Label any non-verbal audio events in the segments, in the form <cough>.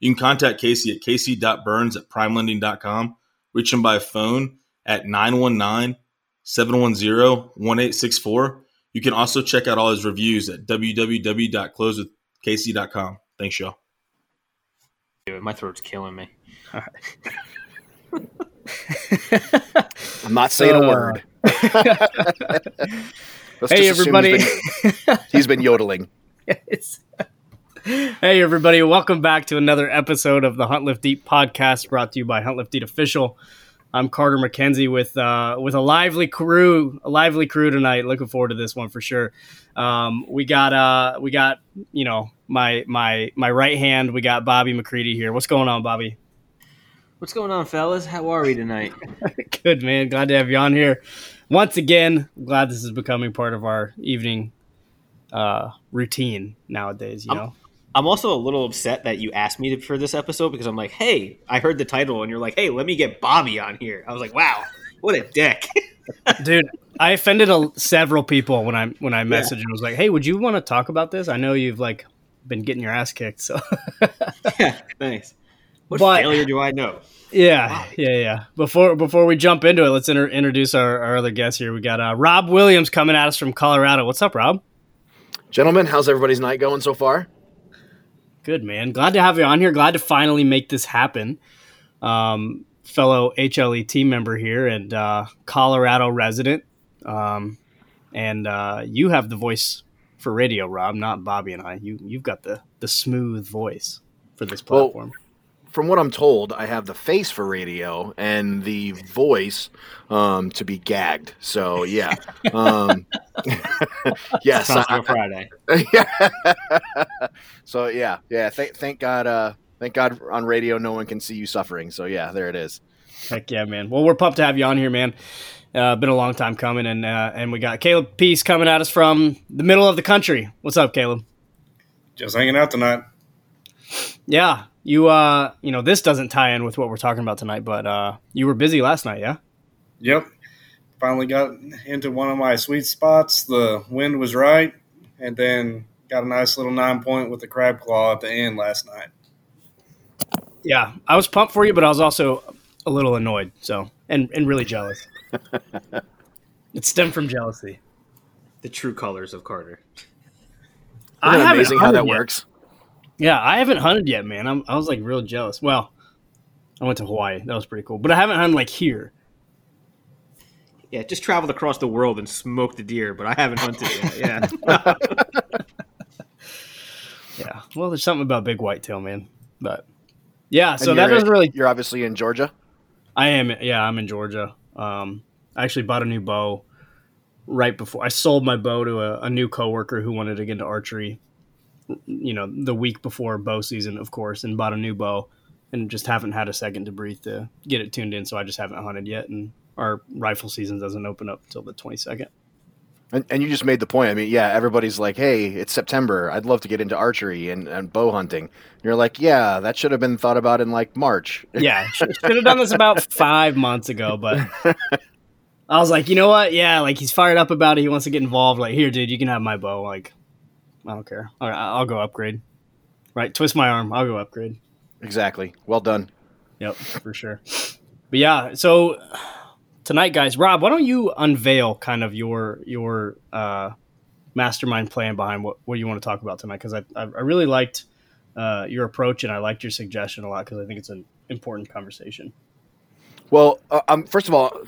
You can contact Casey at casey.burns at primeLending.com. Reach him by phone at 919 710 1864. You can also check out all his reviews at www.closewithcasey.com. Thanks, y'all. My throat's killing me. <laughs> I'm not saying a uh, word. <laughs> Let's Hey, just everybody. He's been, he's been yodeling. <laughs> It's- hey, everybody. Welcome back to another episode of the Hunt Lift Eat podcast brought to you by Hunt Lift Eat Official. I'm Carter McKenzie with uh, with a lively crew, a lively crew tonight. Looking forward to this one for sure. Um, we got uh, we got you know my my my right hand. We got Bobby McCready here. What's going on, Bobby? What's going on, fellas? How are we tonight? <laughs> Good man. Glad to have you on here once again. Glad this is becoming part of our evening uh, routine nowadays. You I'm- know. I'm also a little upset that you asked me to, for this episode because I'm like, hey, I heard the title, and you're like, hey, let me get Bobby on here. I was like, wow, what a dick. <laughs> dude i offended a, several people when i when i messaged and was like hey would you want to talk about this i know you've like been getting your ass kicked so <laughs> yeah, nice. What But- failure do I know? yeah yeah yeah before before we jump into it let's inter- introduce our, our other guest here we got uh, rob williams coming at us from colorado what's up rob Gentlemen, how's everybody's night going so far? Good man. Glad to have you on here. Glad to finally make this happen. Um, fellow hle team member here and uh, colorado resident. Um, and uh, you have the voice for radio rob not bobby and i. You, you've got the, the smooth voice for this Well, platform From what I'm told, I have the face for radio and the voice um, to be gagged. So yeah, um, <laughs> yes. Sounds I- Friday. yeah. <laughs> so yeah, yeah. Thank, thank God. Uh, thank God on radio, no one can see you suffering. So yeah, there it is. Heck yeah, man. Well, we're pumped to have you on here, man. Uh, been a long time coming, and uh, and we got Caleb Peace coming at us from the middle of the country. What's up, Caleb? Just hanging out tonight. Yeah, you uh, you know, this doesn't tie in with what we're talking about tonight, but uh, you were busy last night, yeah? Yep. Finally got into one of my sweet spots. The wind was right, and then got a nice little nine point with the crab claw at the end last night. Yeah, I was pumped for you, but I was also a little annoyed, so and and really jealous. <laughs> it stemmed from jealousy. The true colors of Carter. Isn't it haven't amazing how that yet. works? Yeah, I haven't hunted yet, man. I'm, I was like real jealous. Well, I went to Hawaii. That was pretty cool, but I haven't hunted like here. Yeah, just traveled across the world and smoked the deer, but I haven't hunted yet. Yeah. <laughs> <laughs> Yeah. Well, there's something about big whitetail, man. But yeah, so that doesn't really. You're obviously in Georgia. I am. Yeah, I'm in Georgia. Um, I actually bought a new bow right before I sold my bow to a, a new coworker who wanted to get into archery. You know, the week before bow season, of course, and bought a new bow, and just haven't had a second to breathe to get it tuned in. So I just haven't hunted yet, and our rifle season doesn't open up until the 22nd. And, and you just made the point. I mean, yeah, everybody's like, "Hey, it's September. I'd love to get into archery and, and bow hunting." And you're like, "Yeah, that should have been thought about in like March." <laughs> Yeah, should have done this about five months ago, but <laughs> I was like, you know what? Yeah, like he's fired up about it. He wants to get involved. Like, here, dude, you can have my bow. Like, I don't care. All right, I'll go upgrade. Right, twist my arm. I'll go upgrade. Exactly. Well done. Yep, for sure. But yeah, so tonight, guys, Rob, why don't you unveil kind of your your uh, mastermind plan behind what what you want to talk about tonight? Because I, I I really liked uh, your approach and I liked your suggestion a lot because I think it's an important conversation. Well, uh, um, first of all,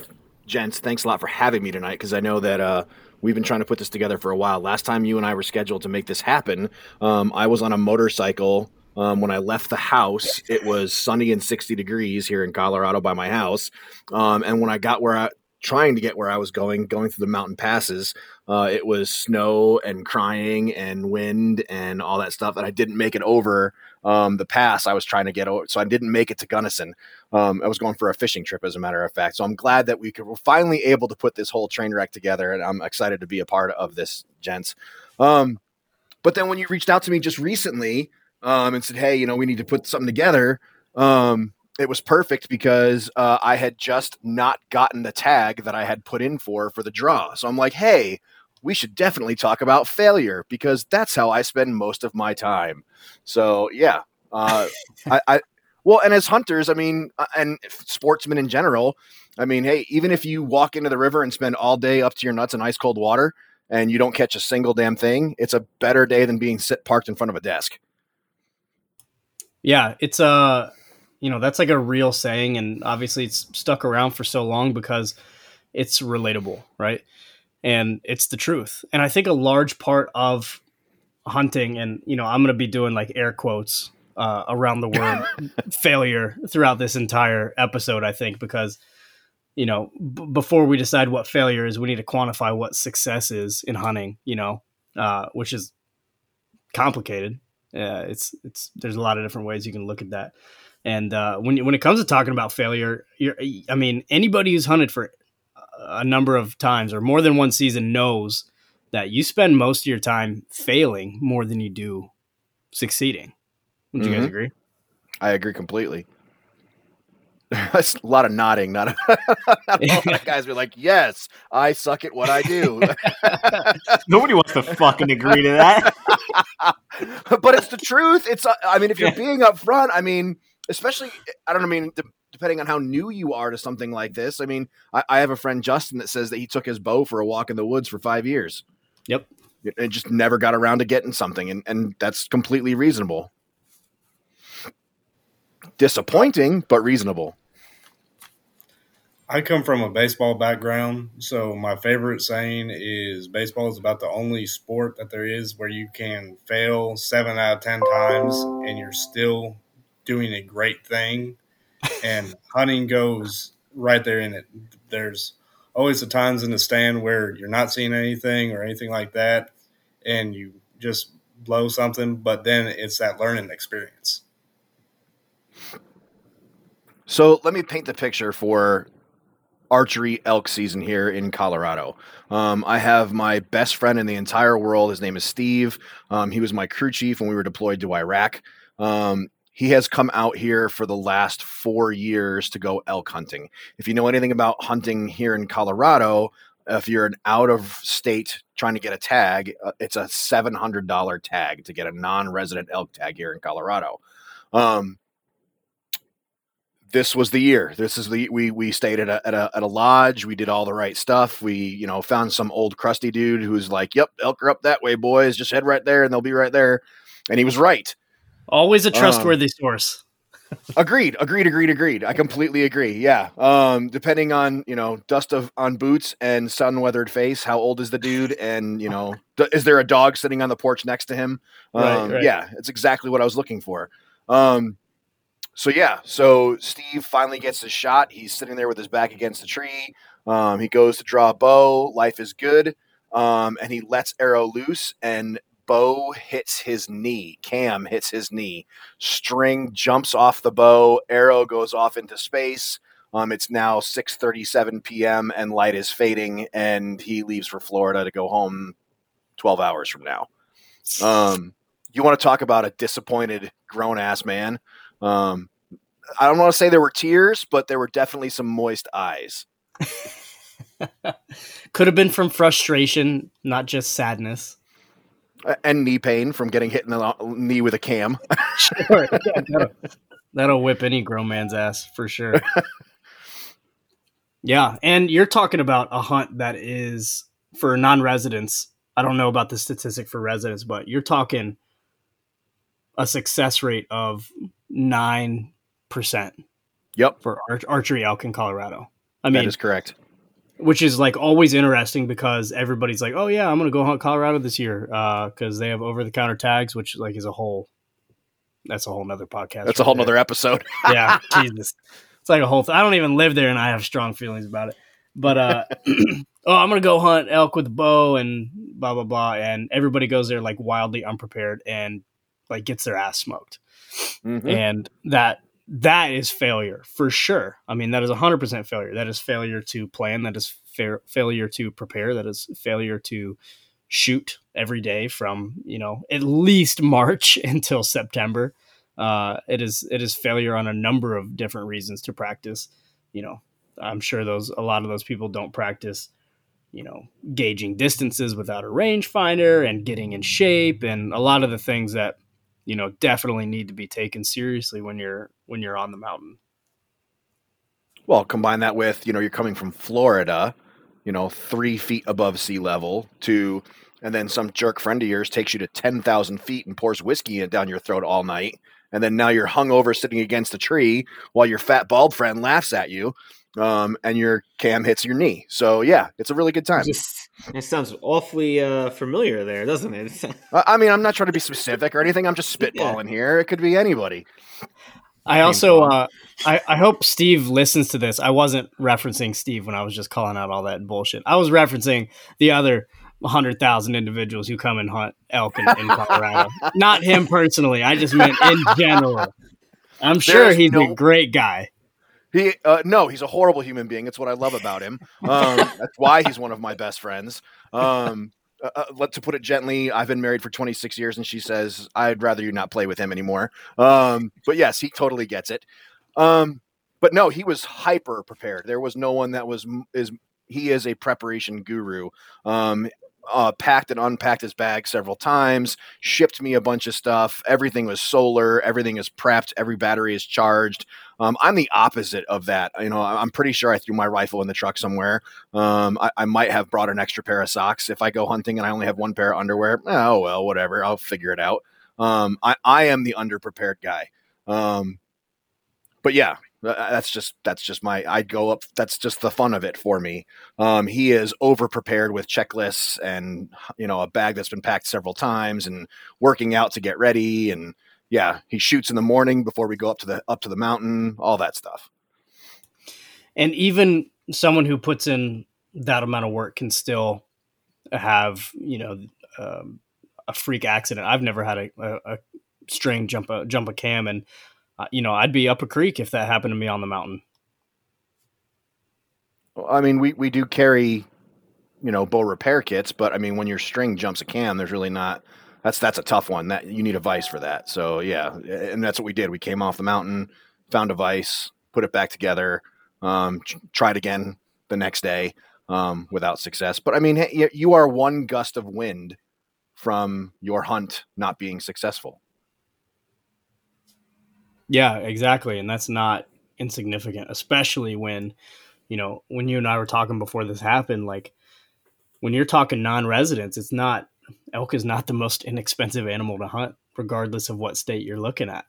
gents, thanks a lot for having me tonight because I know that uh, we've been trying to put this together for a while. Last time you and I were scheduled to make this happen, um, I was on a motorcycle. Um, when I left the house, it was sunny and 60 degrees here in Colorado by my house. Um, and when I got where I trying to get where I was going, going through the mountain passes. Uh, it was snow and crying and wind and all that stuff, and I didn't make it over um, the pass I was trying to get over. So I didn't make it to Gunnison. Um, I was going for a fishing trip, as a matter of fact. So I'm glad that we could, we're finally able to put this whole train wreck together, and I'm excited to be a part of this, gents. Um, but then when you reached out to me just recently um, and said, "Hey, you know, we need to put something together," um, it was perfect because uh, I had just not gotten the tag that I had put in for for the draw. So I'm like, "Hey." We should definitely talk about failure because that's how I spend most of my time. So yeah, uh, <laughs> I, I well, and as hunters, I mean, uh, and sportsmen in general, I mean, hey, even if you walk into the river and spend all day up to your nuts in ice cold water and you don't catch a single damn thing, it's a better day than being sit parked in front of a desk. Yeah, it's a uh, you know that's like a real saying, and obviously it's stuck around for so long because it's relatable, right? And it's the truth. And I think a large part of hunting, and you know, I'm going to be doing like air quotes uh, around the word <laughs> failure throughout this entire episode. I think because you know b- before we decide what failure is, we need to quantify what success is in hunting. You know, uh, which is complicated. Uh, it's it's there's a lot of different ways you can look at that. And uh, when when it comes to talking about failure, you're, I mean, anybody who's hunted for a number of times or more than one season knows that you spend most of your time failing more than you do succeeding. Would you mm-hmm. guys agree? I agree completely. <laughs> That's a lot of nodding. Not, a, <laughs> not a lot of guys be like, "Yes, I suck at what I do." <laughs> Nobody wants to fucking agree to that. but it's the truth. It's. Uh, I mean, if you're yeah. being upfront, I mean, especially, I don't. Know, I mean, the, depending on how new you are to something like this. I mean, I, I, have a friend Justin that says that he took his bow for a walk in the woods for five years. Yep, and just never got around to getting something, and and that's completely reasonable disappointing but reasonable. I come from a baseball background, so my favorite saying is baseball is about the only sport that there is where you can fail seven out of ten times and you're still doing a great thing. And hunting goes right there in it. There's always the times in the stand where you're not seeing anything or anything like that, and you just blow something, but then it's that learning experience. So let me paint the picture for archery elk season here in Colorado. Um, I have my best friend in the entire world. His name is Steve. Um, he was my crew chief when we were deployed to Iraq. Um, he has come out here for the last four years to go elk hunting. If you know anything about hunting here in Colorado, if you're an out of state trying to get a tag, uh, it's a $700 tag to get a non resident elk tag here in Colorado. Um, this was the year. This is the we we stayed at a, at a at a lodge. We did all the right stuff. We you know found some old crusty dude who's like, "Yep, elk are up that way, boys. Just head right there, and they'll be right there." And he was right. Always a trustworthy um, source. <laughs> agreed. Agreed. Agreed. Agreed. I completely agree. Yeah. Um, depending on you know dust of on boots and sun weathered face, how old is the dude, and you know d- is there a dog sitting on the porch next to him? Um, right, right. Yeah, it's exactly what I was looking for. Um, so yeah, so Steve finally gets his shot. He's sitting there with his back against the tree. Um, he goes to draw a bow. Life is good, um, and he lets arrow loose, and bow hits his knee. Cam hits his knee. String jumps off the bow. Arrow goes off into space. Um, it's now 6:37 p.m. and light is fading, and he leaves for Florida to go home 12 hours from now. Um, you want to talk about a disappointed grown ass man? Um, I don't want to say there were tears, but there were definitely some moist eyes. <laughs> Could have been from frustration, not just sadness. And knee pain from getting hit in the knee with a cam. <laughs> sure. that'll, that'll whip any grown man's ass for sure. <laughs> yeah. And you're talking about a hunt that is for non residents. I don't know about the statistic for residents, but you're talking a success rate of nine percent. Yep, for ar- archery elk in Colorado. I mean, that is correct. Which is like always interesting because everybody's like, "Oh yeah, I'm to go hunt Colorado this year Uh, because uh, they have over the counter tags," which like is a whole. That's a whole nother podcast. That's right a whole nother episode. <laughs> yeah, Jesus, it's like a whole. Th- I don't even live there, and I have strong feelings about it. But uh, <laughs> <clears throat> oh, I'm gonna go hunt elk with a bow and blah blah blah, and everybody goes there like wildly unprepared and like gets their ass smoked, Mhm. and that that is failure for sure. I mean, that is 100 percent failure. That is failure to plan. That is fair failure to prepare. That is failure to shoot every day from you know at least March <laughs> until September. Uh, it is it is failure on a number of different reasons to practice. You know, I'm sure those a lot of those people don't practice. You know, gauging distances without a rangefinder and getting in shape, and a lot of the things that you know definitely need to be taken seriously when you're when you're on the mountain. Well, combine that with, you know, you're coming from Florida, you know, three feet above sea level to, and then some jerk friend of yours takes you to 10,000 feet and pours whiskey down your throat all night. And then now you're hungover sitting against a tree while your fat bald friend laughs at you um, and your cam hits your knee. So, yeah, it's a really good time. Just it sounds awfully uh, familiar there, doesn't it? <laughs> I I mean, I'm not trying to be specific or anything. I'm just spitballing here. It could be anybody. I also uh, I, I hope Steve listens to this. I wasn't referencing Steve when I was just calling out all that bullshit. I was referencing the other hundred thousand individuals who come and hunt elk in, in Colorado. Not him personally. I just meant in general. I'm sure There's he's a great guy. He uh, no, he's a horrible human being. It's what I love about him. Um, <laughs> that's why he's one of my best friends. Um, uh, uh, let to put it gently, I've been married for 26 years, and she says I'd rather you not play with him anymore. Um, but yes, he totally gets it. Um, but no, he was hyper prepared. There was no one that was is he is a preparation guru. Um, uh, packed and unpacked his bag several times, shipped me a bunch of stuff. Everything was solar. Everything is prepped. Every battery is charged. Um, I'm the opposite of that. You know, I'm pretty sure I threw my rifle in the truck somewhere. Um, I, I might have brought an extra pair of socks if I go hunting and I only have one pair of underwear. Oh well, whatever. I'll figure it out. Um, I, I am the underprepared guy. Um, but yeah, that's just that's just my I go up. That's just the fun of it for me. Um, he is over prepared with checklists and you know a bag that's been packed several times and working out to get ready and yeah, he shoots in the morning before we go up to the up to the mountain, all that stuff. And even someone who puts in that amount of work can still have, you know, um, a freak accident. I've never had a, a, a string jump a jump a cam, and uh, you know, I'd be up a creek if that happened to me on the mountain. Well, I mean, we we do carry, you know, bow repair kits, but I mean, when your string jumps a cam, there's really not. That's that's a tough one. That you need a vise for that. So yeah, and that's what we did. We came off the mountain, found a vise, put it back together, um, tr- tried again the next day um, without success. But I mean, you are one gust of wind from your hunt not being successful. Yeah, exactly, and that's not insignificant, especially when, you know, when you and I were talking before this happened. Like, when you're talking non-residents, it's not elk is not the most inexpensive animal to hunt, regardless of what state you're looking at.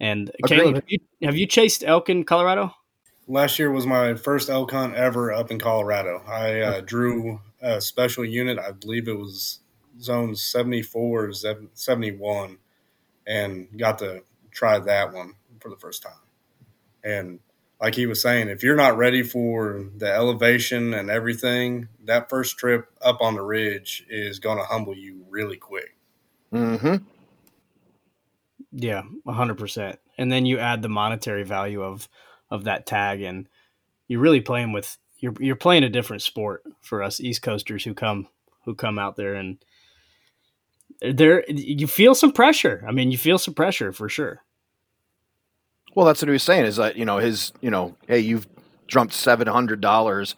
And Caleb, have you, have you chased elk in Colorado? Last year was my first elk hunt ever up in Colorado. I uh, drew a special unit. I believe it was zone 74 or 71 and got to try that one for the first time. And like he was saying, if you're not ready for the elevation and everything, that first trip up on the ridge is going to humble you really quick. Mm-hmm. Yeah, hundred percent. And then you add the monetary value of of that tag, and you're really playing with you're you're playing a different sport for us East Coasters who come who come out there and there you feel some pressure. I mean, you feel some pressure for sure. Well, that's what he was saying. Is that you know his you know hey you've dumped seven hundred dollars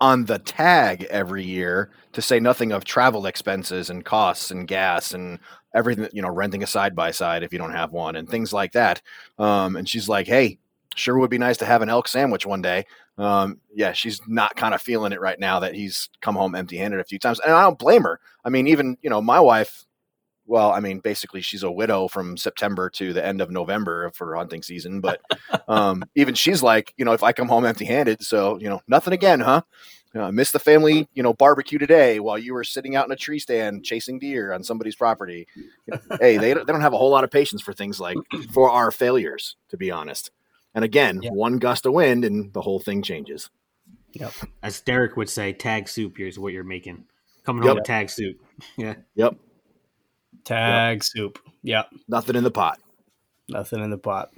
on the tag every year to say nothing of travel expenses and costs and gas and everything you know renting a side by side if you don't have one and things like that. Um, and she's like, hey, sure would be nice to have an elk sandwich one day. Um, yeah, she's not kind of feeling it right now that he's come home empty handed a few times, and I don't blame her. I mean, even you know my wife well, I mean, basically, she's a widow from September to the end of November for hunting season. But um, <laughs> even she's like, you know, if I come home empty-handed, so you know, nothing again, huh? Uh, missed the family, you know, barbecue today while you were sitting out in a tree stand chasing deer on somebody's property. hey, they don't, they don't have a whole lot of patience for things like <clears throat> for our failures, to be honest. And again, Yeah. one gust of wind and the whole thing changes. Yep. As Derek would say, tag soup is what you're making. Coming Yep. home with tag soup. <laughs> Yeah. Yep. Tag soup. Yep. Nothing in the pot. Nothing in the pot.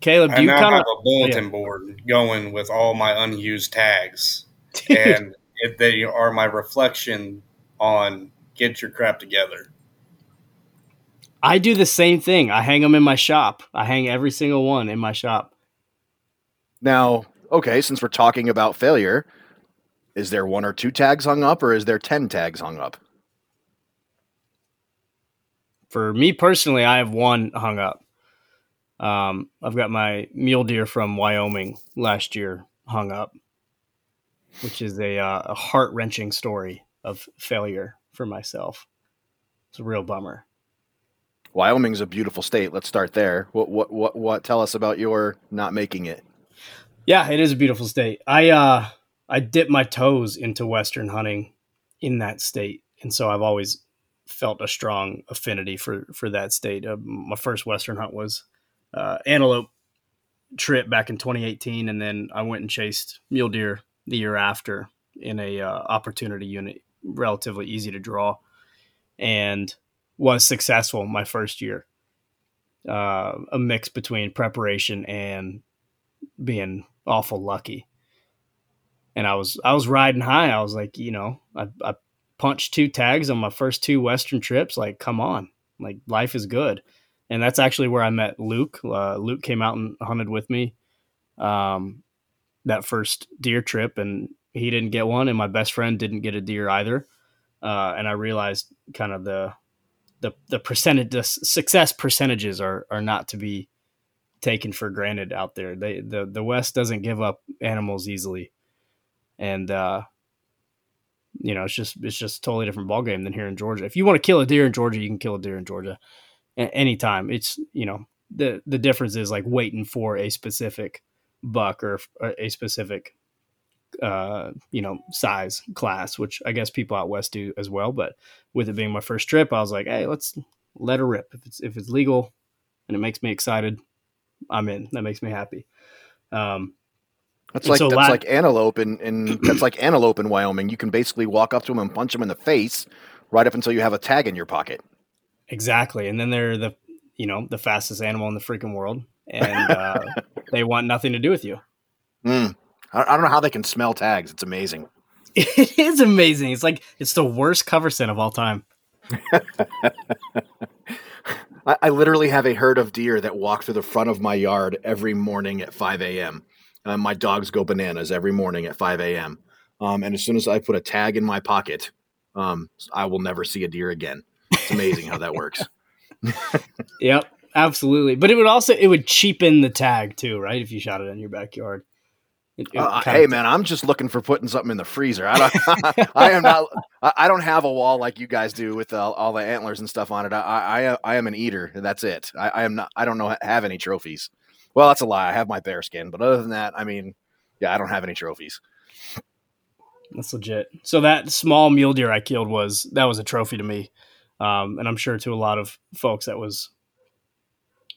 Caleb, I do you now kind have a bulletin board going with all my unused tags, <laughs> and if they are my reflection on get your crap together. I do the same thing. I hang them in my shop. I hang every single one in my shop. Now, okay, since we're talking about failure, is there one or two tags hung up, or is there ten tags hung up? For me personally, I have one hung up. Um, I've got my mule deer from Wyoming last year hung up, which is a, uh, a heart wrenching story of failure for myself. It's a real bummer. Wyoming's a beautiful state. Let's start there. What what what what tell us about your not making it? Yeah, it is a beautiful state. I uh I dip my toes into western hunting in that state, and so I've always felt a strong affinity for for that state. Uh, my first western hunt was uh, antelope trip back in 2018, and then I went and chased mule deer the year after in a uh, opportunity unit, relatively easy to draw, and was successful my first year. Uh, a mix between preparation and being awful lucky. And I was I was riding high. I was like, you know, I, I punched two tags on my first two Western trips. Like, come on, like life is good. And that's actually where I met Luke. Uh, Luke came out and hunted with me um, that first deer trip, and he didn't get one, and my best friend didn't get a deer either. Uh, and I realized kind of the the the percentage the success percentages are are not to be taken for granted out there. They the the West doesn't give up animals easily, and uh, you know it's just it's just totally different ballgame than here in Georgia. If you want to kill a deer in Georgia, you can kill a deer in Georgia a- anytime. It's you know the the difference is like waiting for a specific buck or, or a specific uh you know size class which i guess people out west do as well but with it being my first trip i was like hey let's let her rip if it's if it's legal and it makes me excited i'm in that makes me happy um That's And like so that's la- like antelope in, in <clears throat> that's like antelope in Wyoming. You can basically walk up to them and punch them in the face right up until you have a tag in your pocket. exactly and then they're the you know the fastest animal in the freaking world and uh <laughs> they want nothing to do with you Mm. I, I don't know how they can smell tags. It's amazing. <laughs> it is amazing it's like it's the worst cover scent of all time <laughs> I, I literally have a herd of deer that walk through the front of my yard every morning at 5 a.m. Uh, my dogs go bananas every morning at 5 a.m. Um, and as soon as I put a tag in my pocket, um, I will never see a deer again. It's amazing how that works. <laughs> Yep, absolutely. But it would also it would cheapen the tag too, right? If you shot it in your backyard. It- it Uh, hey of- man, I'm just looking for putting something in the freezer. I don't. <laughs> I am not. I don't have a wall like you guys do with all, all the antlers and stuff on it. I, I I am an eater. and That's it. I, I am not. I don't know have any trophies. Well, that's a lie. I have my bear skin, but other than that, I mean, yeah, I don't have any trophies. That's legit. So that small mule deer I killed was that was a trophy to me, um, and I'm sure to a lot of folks that was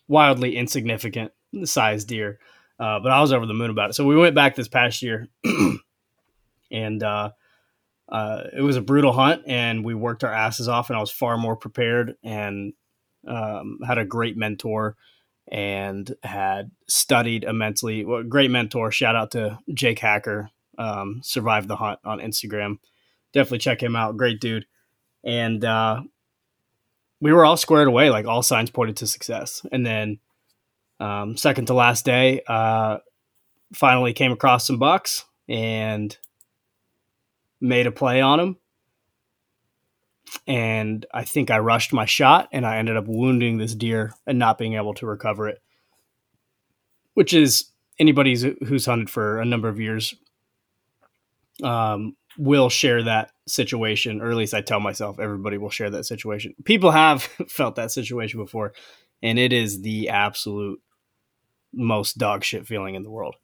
wildly insignificant size deer. Uh, but I was over the moon about it. So we went back this past year, <clears throat> and uh, uh, it was a brutal hunt, and we worked our asses off, and I was far more prepared and um, had a great mentor and had studied immensely. Well, great mentor. Shout out to Jake Hacker, um, survived the hunt on Instagram. Definitely check him out. Great dude. And uh, we were all squared away. Like all signs pointed to success. And then um, second to last day, uh, finally came across some bucks and made a play on them. And I think I rushed my shot and I ended up wounding this deer and not being able to recover it, which is anybody who's- who's hunted for a number of years um, will share that situation, or at least I tell myself everybody will share that situation. People have <laughs> felt that situation before, and it is the absolute most dog shit feeling in the world.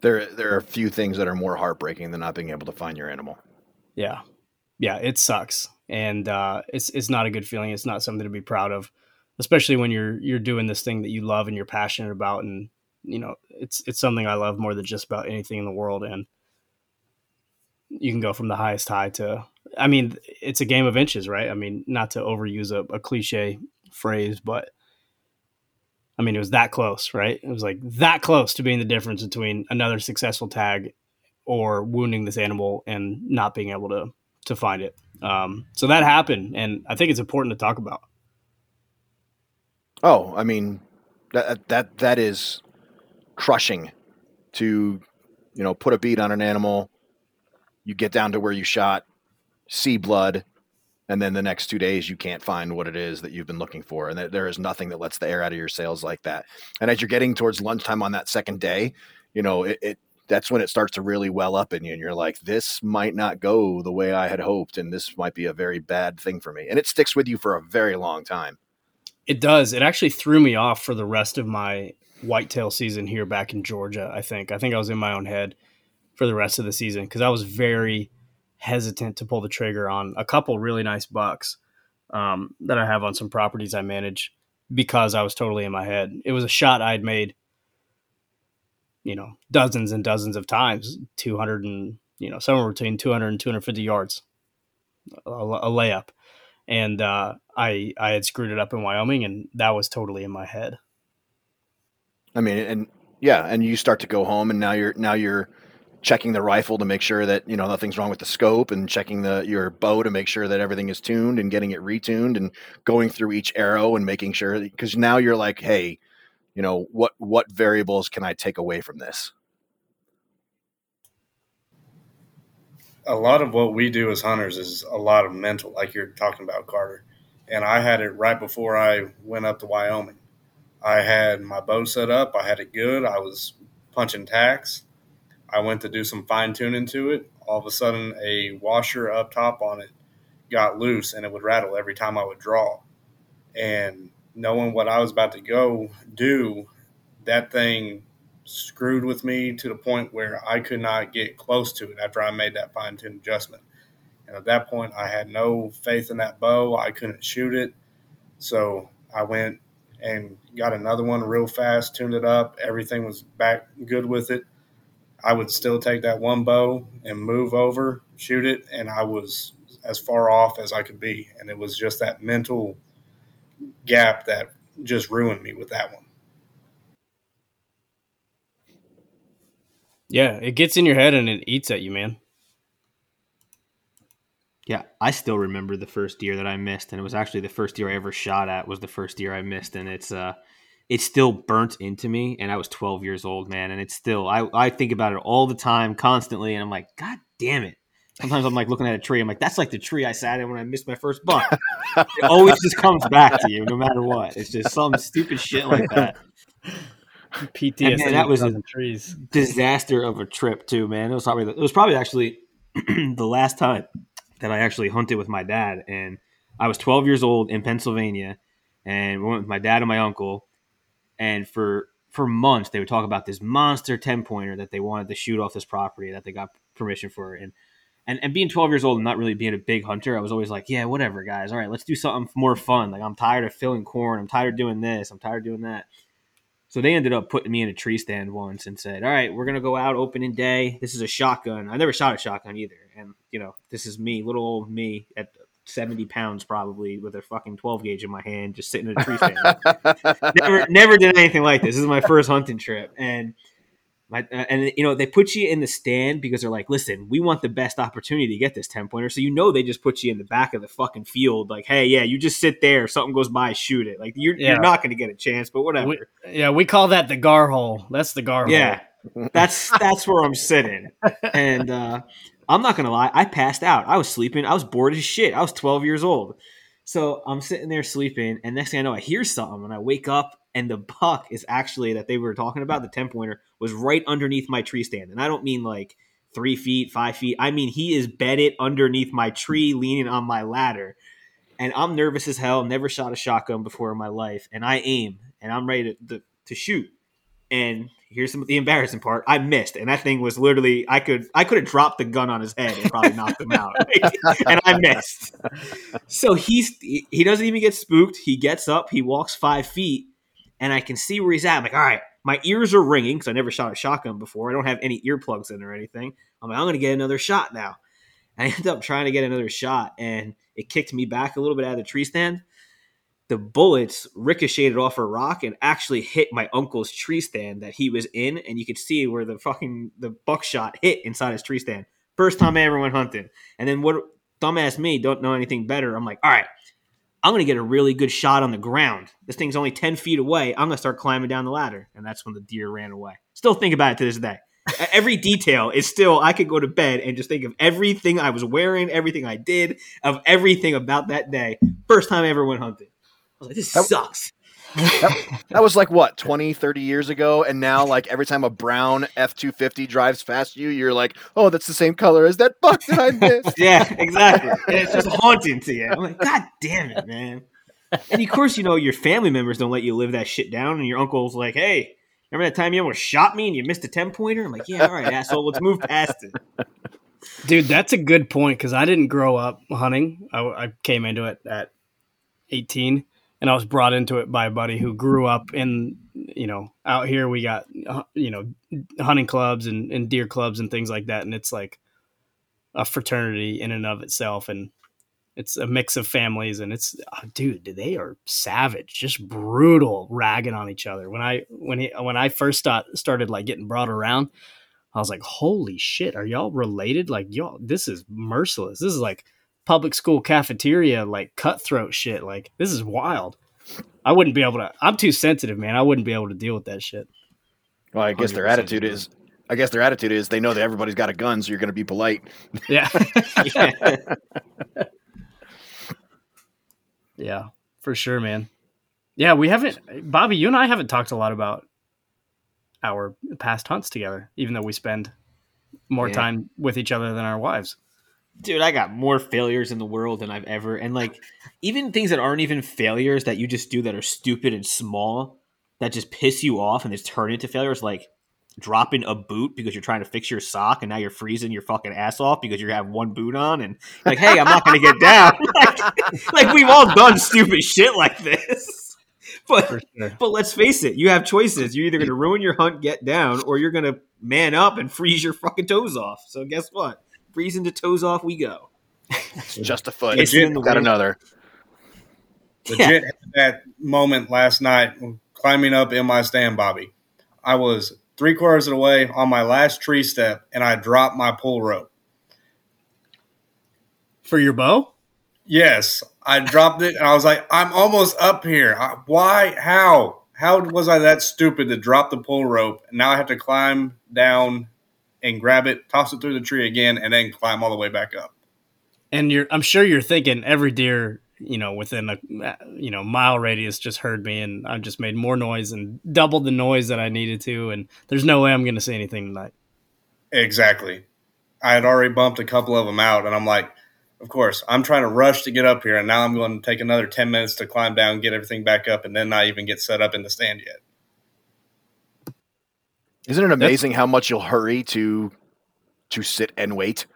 There, there are a few things that are more heartbreaking than not being able to find your animal. Yeah, yeah, it sucks, and uh, it's it's not a good feeling. It's not something to be proud of, especially when you're you're doing this thing that you love and you're passionate about, and you know it's it's something I love more than just about anything in the world. And you can go from the highest high to. I mean, it's a game of inches, right? I mean, not to overuse a, a cliche phrase, but I mean, it was that close, right? It was like that close to being the difference between another successful tag or wounding this animal and not being able to to find it. Um, so that happened, and I think it's important to talk about. Oh, I mean, that that that is crushing to you know put a beat on an animal. You get down to where you shot, see blood, and then the next two days you can't find what it is that you've been looking for, and there is nothing that lets the air out of your sails like that. And as you're getting towards lunchtime on that second day, you know it, it that's when it starts to really well up in you and you're like this might not go the way i had hoped and this might be a very bad thing for me and it sticks with you for a very long time it does. It actually threw me off for the rest of my whitetail season here back in Georgia. I think. I think I was in my own head for the rest of the season because I was very hesitant to pull the trigger on a couple really nice bucks um, that I have on some properties I manage because I was totally in my head. It was a shot I'd made, you know, dozens and dozens of times, 200 and, you know, somewhere between 200 and 250 yards, a, a layup and uh, I I had screwed it up in Wyoming, and that was totally in my head. I mean, and yeah, and you start to go home, and now you're now you're checking the rifle to make sure that you know nothing's wrong with the scope, and checking the your bow to make sure that everything is tuned, and getting it retuned, and going through each arrow and making sure because now you're like, hey, you know what what variables can I take away from this? a lot of what we do as hunters is a lot of mental, like you're talking about, Carter. And I had it right before I went up to Wyoming. I had my bow set up. I had it good. I was punching tacks. I went to do some fine tuning to it. All of a sudden, a washer up top on it got loose and it would rattle every time I would draw. And knowing what I was about to go do, that thing screwed with me to the point where I could not get close to it after I made that fine tune adjustment. And at that point, I had no faith in that bow. I couldn't shoot it. So I went and got another one real fast, tuned it up. Everything was back good with it. I would still take that one bow and move over, shoot it, and I was as far off as I could be. And it was just that mental gap that just ruined me with that one. Yeah, it gets in your head and it eats at you, man. Yeah, I still remember the first deer that I missed, and it was actually the first deer I ever shot at. Was the first deer I missed, and it's uh, it's still burnt into me. And I was 12 years old, man, and it's still I I think about it all the time, constantly, and I'm like, God damn it. Sometimes I'm like looking at a tree. I'm like, that's like the tree I sat in when I missed my first buck. it always just comes back to you, no matter what. It's just some stupid shit like that. PTSD. Man, that was a trees. disaster of a trip too, man. It was probably it was probably actually <clears throat> the last time that I actually hunted with my dad, and I was 12 years old in Pennsylvania, and we went with my dad and my uncle, and for for months they would talk about this monster 10 pointer that they wanted to shoot off this property that they got permission for, and and, and being 12 years old and not really being a big hunter, I was always like, yeah, whatever, guys. All right, let's do something more fun. Like I'm tired of filling corn. I'm tired of doing this. I'm tired of doing that. So they ended up putting me in a tree stand once and said, "All right, we're gonna go out opening day. This is a shotgun. I never shot a shotgun either, and you know, this is me, little old me at 70 pounds probably with a fucking 12 gauge in my hand, just sitting in a tree stand. <laughs> never, never did anything like this. This is my first hunting trip, and my, uh, and you know they put you in the stand because they're like, listen, we want the best opportunity to get this ten pointer. So you know they just put you in the back of the fucking field, like, hey, yeah, you just sit there. Something goes by, shoot it. Like you're, yeah. you're not going to get a chance, but whatever. We, yeah, we call that the gar hole. That's the gar yeah, hole. Yeah, <laughs> that's that's where I'm sitting, and uh, I'm not gonna lie, I passed out. I was sleeping. I was bored as shit. I was 12 years old. So I'm sitting there sleeping, and next thing I know, I hear something, and I wake up, and the buck is actually that they were talking about the 10 pointer was right underneath my tree stand, and I don't mean like three feet, five feet. I mean he is bedded underneath my tree, leaning on my ladder, and I'm nervous as hell. Never shot a shotgun before in my life, and I aim, and I'm ready to, to, to shoot, and here's some of the embarrassing part. I missed, and that thing was literally I could I could have dropped the gun on his head and probably knocked him out, <laughs> and I missed. So he's he doesn't even get spooked. He gets up, he walks five feet, and I can see where he's at. I'm like, all right, my ears are ringing because I never shot a shotgun before. I don't have any earplugs in or anything. I'm like, I'm gonna get another shot now. <laughs> I end up trying to get another shot, and it kicked me back a little bit out of the tree stand. The bullets ricocheted off a rock and actually hit my uncle's tree stand that he was in, and you could see where the fucking the buckshot hit inside his tree stand. First time I ever went hunting, and then what? Dumbass me don't know anything better. I'm like, all right, I'm going to get a really good shot on the ground. This thing's only 10 feet away. I'm going to start climbing down the ladder. And that's when the deer ran away. Still think about it to this day. <laughs> every detail is still, I could go to bed and just think of everything I was wearing, everything I did, of everything about that day. First time I ever went hunting. I was like, this That- sucks. That, that was like what 20 30 years ago and now like every time a brown f-250 drives past you you're like oh that's the same color as that buck that i missed <laughs> Yeah, exactly. and it's just haunting to you. I'm like, God damn it, man. And of course, you know, your family members don't let you live that shit down. And your uncle's like, hey, remember that time you almost shot me and you missed a 10 pointer? I'm like, yeah, all right, asshole, let's move past it. Dude, that's a good point because I didn't grow up hunting. I, I came into it at 18 and I was brought into it by a buddy who grew up in, you know, out here we got, uh, you know, hunting clubs and, and deer clubs and things like that. And it's like a fraternity in and of itself. And it's a mix of families and it's, oh, dude, they are savage, just brutal ragging on each other. When I, when he, when I first start, started like getting brought around, I was like, holy shit, are y'all related? Like, y'all, this is merciless. This is like public school cafeteria, like cutthroat shit. Like, this is wild. I wouldn't be able to, I'm too sensitive, man. I wouldn't be able to deal with that shit. well i guess their 100% attitude is i guess their attitude is they know that everybody's got a gun so you're going to be polite <laughs> Yeah. Yeah. <laughs> yeah, for sure, man. Yeah, we haven't, Bobby, you and I haven't talked a lot about our past hunts together, even though we spend more Yeah. time with each other than our wives. Dude, I got more failures in the world than I've ever. And like, <laughs> even things that aren't even failures that you just do that are stupid and small that just piss you off and just turn into failures, like dropping a boot because you're trying to fix your sock and now you're freezing your fucking ass off because you have one boot on and like, hey, I'm not going to get down. <laughs> like, like, we've all done stupid shit like this. <laughs> But sure. but let's face it, you have choices. You're either going to ruin your hunt, get down, or you're going to man up and freeze your fucking toes off. So guess what? Freezing to toes off we go. it's <laughs> just a foot Jason in the got another legit had that moment last night climbing up in my stand, Bobby. I was three quarters of the way on my last tree step and I dropped my pull rope. For your bow? Yes, I dropped it and I was like, I'm almost up here. I, why? How? How was I that stupid to drop the pull rope? And now I have to climb down and grab it, toss it through the tree again, and then climb all the way back up. and you're i'm sure you're thinking every deer you know within a you know mile radius just heard me and i just made more noise and doubled the noise that i needed to and there's no way i'm going to see anything tonight Exactly. I had already bumped a couple of them out, and I'm like, of course, I'm trying to rush to get up here, and now I'm going to take another 10 minutes to climb down, get everything back up, and then not even get set up in the stand yet. Isn't it amazing how much you'll hurry to to sit and wait?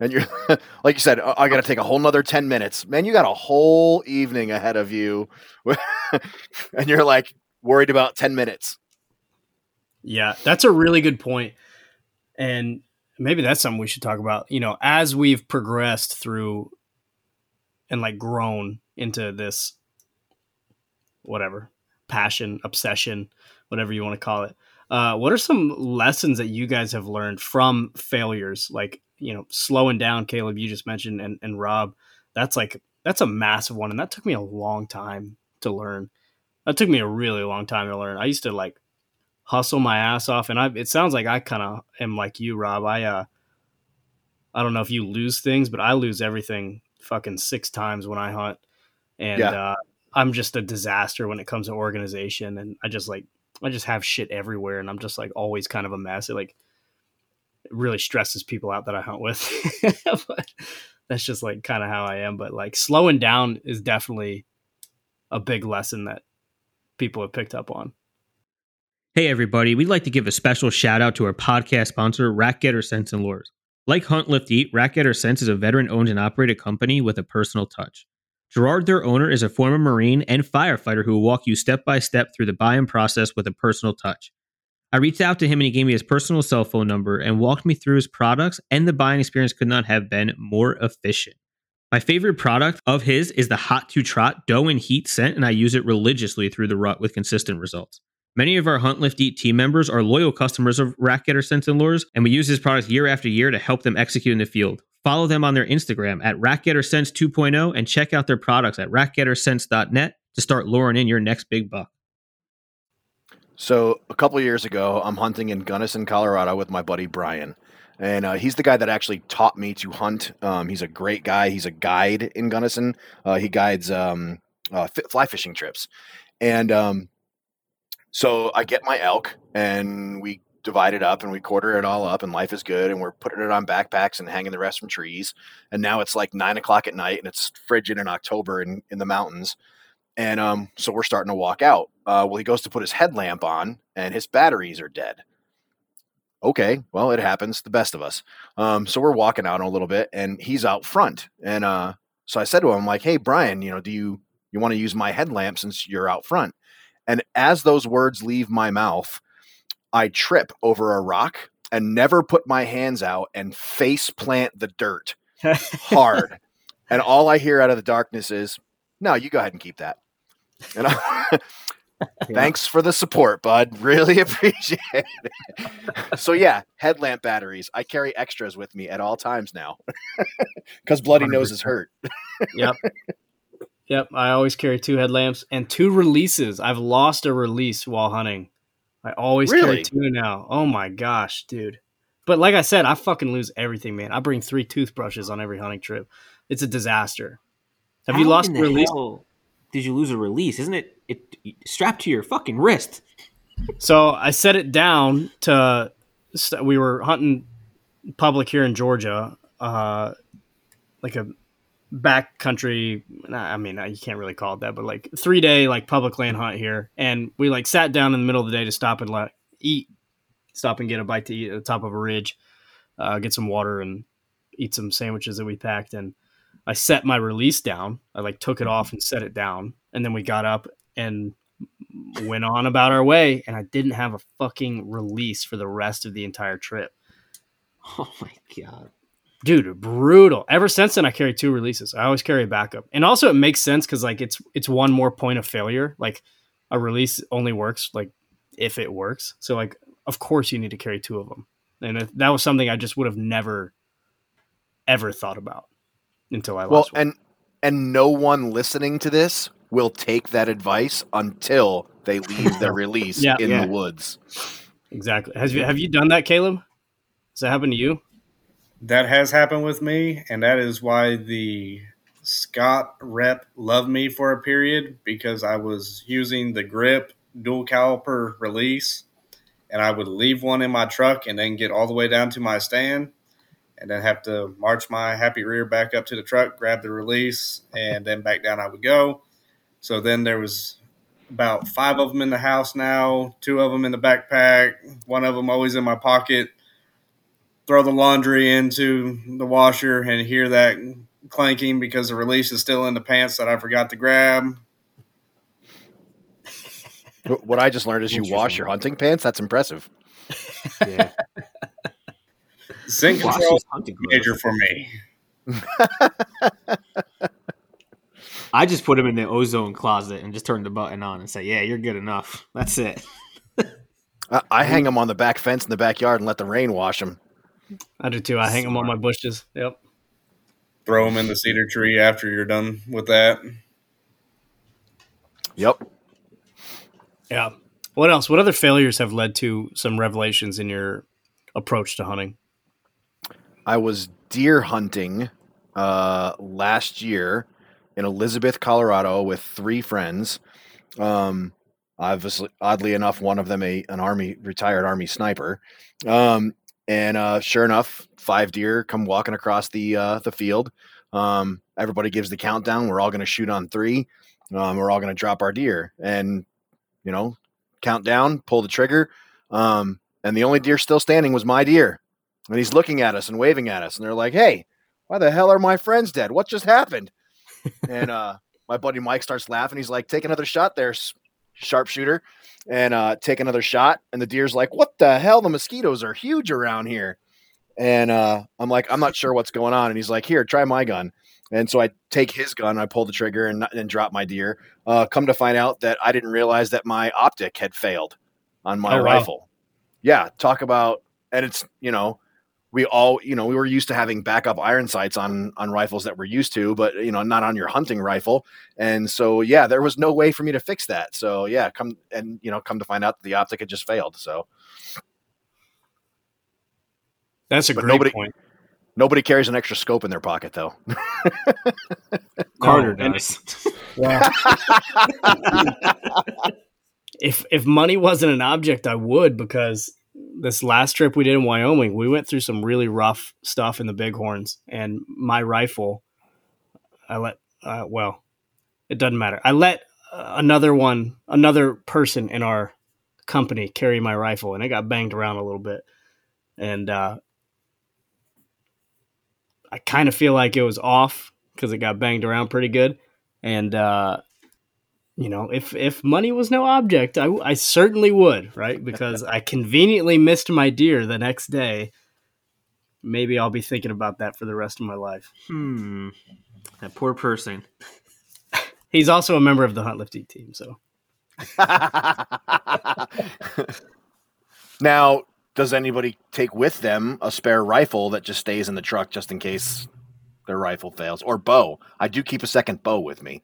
And you're <laughs> like you said, "Oh, I got to take a whole nother ten minutes. Man, you got a whole evening ahead of you, <laughs> and you're like worried about ten minutes. yeah that's a really good point and maybe that's something we should talk about you know as we've progressed through and like grown into this whatever passion obsession whatever you want to call it uh, what are some lessons that you guys have learned from failures? Like you know slowing down caleb you just mentioned and, and rob. That's like that's a massive one and that took me a long time to learn. That took me a really long time to learn. I used to like hustle my ass off and i it sounds like i kind of am like you rob. I uh i don't know if you lose things but i lose everything fucking six times when i hunt. And Yeah. uh i'm just a disaster when it comes to organization and i just like i just have shit everywhere and i'm just like always kind of a mess it like it really stresses people out that i hunt with <laughs> but that's just like kind of how i am but like slowing down is definitely a big lesson that people have picked up on Hey, everybody. We'd like to give a special shout out to our podcast sponsor, Rack Getter Scents and Lures. Like Hunt Lift Eat, Rack Getter Scents is a veteran owned and operated company with a personal touch. Gerard, their owner, is a former Marine and firefighter who will walk you step by step through the buy in process with a personal touch. I reached out to him and he gave me his personal cell phone number and walked me through his products, and the buying experience could not have been more efficient. My favorite product of his is the Hot to Trot Doe in Heat scent, and I use it religiously through the rut with consistent results. Many of our Hunt Lift Eat team members are loyal customers of RackGetter Scents and Lures, and we use his products year after year to help them execute in the field. Follow them on their Instagram at RackGetterScents 2.0 and check out their products at rackgetterscents.net to start luring in your next big buck. So a couple years ago, I'm hunting in Gunnison, Colorado, with my buddy Brian, and uh, he's the guy that actually taught me to hunt. Um, he's a great guy. He's a guide in Gunnison. Uh, he guides um, uh, fly fishing trips, and um, so I get my elk, and we divide it up, and we quarter it all up, and life is good, and we're putting it on backpacks and hanging the rest from trees. And now it's like nine o'clock at night, and it's frigid in October in in the mountains and um, so we're starting to walk out. Uh, well, he goes to put his headlamp on, and his batteries are dead. Okay, well, it happens. The best of us. Um, so we're walking out a little bit, and he's out front. And uh, so I said to him, I'm like, "Hey, Brian, you know, do you you want to use my headlamp since you're out front?" And as those words leave my mouth, I trip over a rock and never put my hands out and face plant the dirt hard. <laughs> and all I hear out of the darkness is, "No, you go ahead and keep that." And I, <laughs> thanks for the support, bud. Really <laughs> appreciate it. so yeah, headlamp batteries. I carry extras with me at all times now because bloody 100%. nose is hurt. yep. Yep. I always carry two headlamps and two releases. I've lost a release while hunting. I always really? carry two now. Oh my gosh, dude. But like I said, I fucking lose everything, man. I bring three toothbrushes on every hunting trip. It's a disaster. Have How you lost a release? Hell? did you lose a release? Isn't it it strapped to your fucking wrist? So I set it down to. We were hunting public here in Georgia, uh, like a backcountry. I mean, you can't really call it that, but like three day like public land hunt here, and we like sat down in the middle of the day to stop and like eat, stop and get a bite to eat at the top of a ridge, uh, get some water and eat some sandwiches that we packed and I set my release down. I like took it off and set it down, and then we got up and went on about our way. And I didn't have a fucking release for the rest of the entire trip. <laughs> Oh my god, dude, brutal. Ever since then, I carry two releases. I always carry a backup, and also it makes sense because like it's it's one more point of failure. Like a release only works like if it works. So like of course you need to carry two of them, and that was something I just would have never ever thought about until I lost. well, and and no one listening to this will take that advice until they leave their <laughs> release yeah, in yeah. the woods. Exactly. Has you have you done that, Caleb? Has that happened to you? That has happened with me, and that is why the Scott rep loved me for a period because I was using the grip dual caliper release, and I would leave one in my truck and then get all the way down to my stand and then have to march my happy rear back up to the truck, grab the release, and then back down I would go. So then there was about five of them in the house now, two of them in the backpack, one of them always in my pocket. Throw the laundry into the washer and hear that clanking because the release is still in the pants that I forgot to grab. What I just learned is you wash your hunting pants. That's impressive. Yeah. <laughs> Scent control major for me. <laughs> I just put them in the ozone closet and just turn the button on and say, "Yeah, you're good enough." That's it. <laughs> I, I hang them on the back fence in the backyard and let the rain wash them. I do too. I hang them on my bushes. Yep. Throw them in the cedar tree after you're done with that. Yep. Yeah. What else? What other failures have led to some revelations in your approach to hunting? I was deer hunting uh, last year in Elizabeth, Colorado, with three friends. Um, obviously, oddly enough, one of them a an army retired army sniper. Um, and uh, sure enough, five deer come walking across the uh, the field. Um, everybody gives the countdown. We're all going to shoot on three. Um, we're all going to drop our deer, and you know, count down, pull the trigger. Um, and the only deer still standing was my deer. And he's looking at us and waving at us. And they're like, hey, why the hell are my friends dead? What just happened? and uh, my buddy Mike starts laughing. He's like, take another shot there, sharpshooter, and uh, take another shot. And the deer's like, "What the hell? The mosquitoes are huge around here." And uh, I'm like, "I'm not sure what's going on." And he's like, "Here, try my gun." And so I take his gun, I pull the trigger, and, and drop my deer. Uh, come to find out that I didn't realize that my optic had failed on my Oh, wow. rifle. Yeah, talk about, and it's you know, we all you know we were used to having backup iron sights on on rifles that we're used to, but you know not on your hunting rifle. And so yeah, there was no way for me to fix that. So yeah, come and you know come to find out that the optic had just failed. So That's a But great nobody- point. nobody carries an extra scope in their pocket though. <laughs> Carter and- does. <laughs> if if money wasn't an object, I would because this last trip we did in Wyoming, we went through some really rough stuff in the Bighorns, and my rifle, I let uh, well, it doesn't matter. I let uh, another one, another person in our company carry my rifle, and it got banged around a little bit, and uh, I kind of feel like it was off because it got banged around pretty good, and. You know, if if money was no object, I, I certainly would, right? Because I conveniently missed my deer the next day. Maybe I'll be thinking about that for the rest of my life. Hmm. That poor person. He's also a member of the Hunt Lift team, so <laughs> now, does anybody take with them a spare rifle that just stays in the truck just in case their rifle fails or bow? I do keep a second bow with me.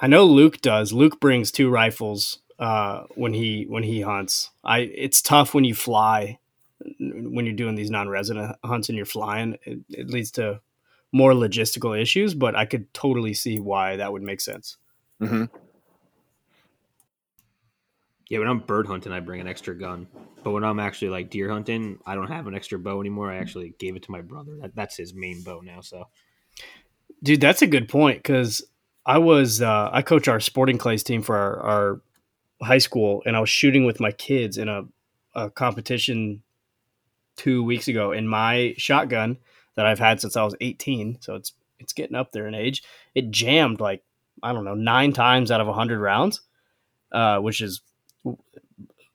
I know Luke does. Luke brings two rifles uh, when he when he hunts. I it's tough when you fly when you're doing these non-resident hunts and you're flying. It, it leads to more logistical issues, but I could totally see why that would make sense. hmm Yeah, when I'm bird hunting, I bring an extra gun. But when I'm actually like deer hunting, I don't have an extra bow anymore. I actually gave it to my brother. That, that's his main bow now. So Dude, that's a good point because I was uh, I coach our sporting clays team for our, our high school, and I was shooting with my kids in a, a competition two weeks ago. And my shotgun that I've had since I was 18, so it's it's getting up there in age. It jammed like I don't know nine times out of hundred rounds, uh, which is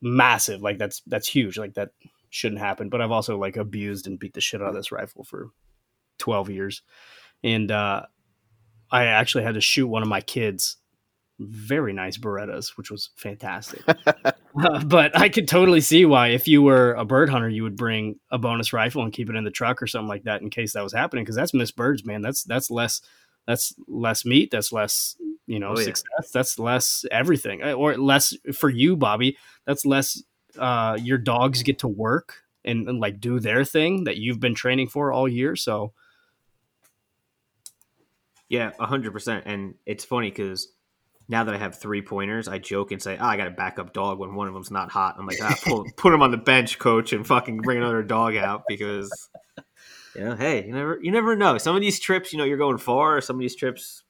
massive. Like that's that's huge. Like that shouldn't happen. But I've also like abused and beat the shit out of this rifle for 12 years and uh, I actually had to shoot one of my kids very nice Berettas, which was fantastic. <laughs> Uh, but I could totally see why, if you were a bird hunter, you would bring a bonus rifle and keep it in the truck or something like that in case that was happening. Because that's missed birds, man. That's that's less that's less meat. That's less you know Oh, yeah. success. That's less everything, Uh, or less for you, Bobby. That's less. Uh, your dogs get to work and, and like do their thing that you've been training for all year. So yeah, hundred percent. And it's funny because now that I have three pointers, I joke and say, "Oh, I got a backup dog when one of them's not hot." I'm like, ah, pull, <laughs> put him on the bench, coach, and fucking bring another dog out because, you know, hey, you never, you never know. Some of these trips, you know, you're going far. Some of these trips,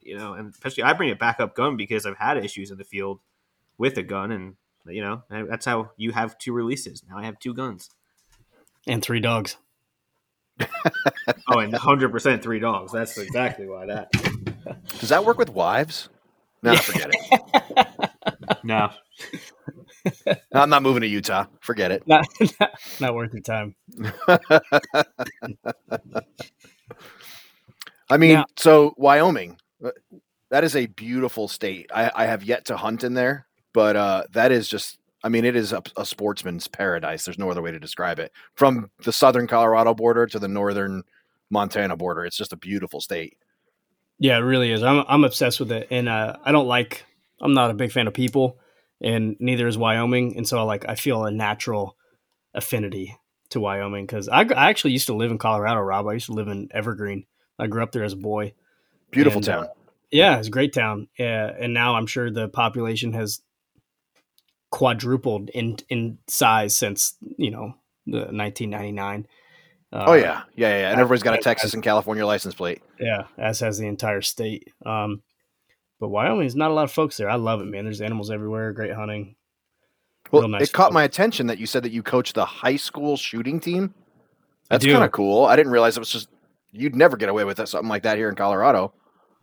you know, and especially I bring a backup gun because I've had issues in the field with a gun, and you know, that's how you have two releases. Now I have two guns. and three dogs. Oh, and hundred percent three dogs. That's exactly why that. Does that work with wives? No, forget it. <laughs> No, I'm not moving to Utah. Forget it. <laughs> not, not, not worth your time. <laughs> I mean, Now- so Wyoming, uh, that is a beautiful state. I, I have yet to hunt in there, but uh, that is just, I mean, it is a, a sportsman's paradise. There's no other way to describe it. From the southern Colorado border to the northern Montana border, it's just a beautiful state. Yeah, it really is. I'm I'm obsessed with it, and uh, I don't like. I'm not a big fan of people, and neither is Wyoming, and so like I feel a natural affinity to Wyoming because I, I actually used to live in Colorado. Rob, I used to live in Evergreen. I grew up there as a boy. Beautiful And, town. uh, yeah, it's a great town. Yeah, and now I'm sure the population has quadrupled in in size since you know the 1999. Uh, oh, yeah. Yeah, yeah. And everybody's got a Texas and California license plate. yeah, as has the entire state. Um, but Wyoming is not a lot of folks there. I love it, man. There's animals everywhere. Great hunting. Well, nice it caught my attention that you said that you coach the high school shooting team. That's kind of cool. I didn't realize it was just, you'd never get away with that, something like that here in Colorado.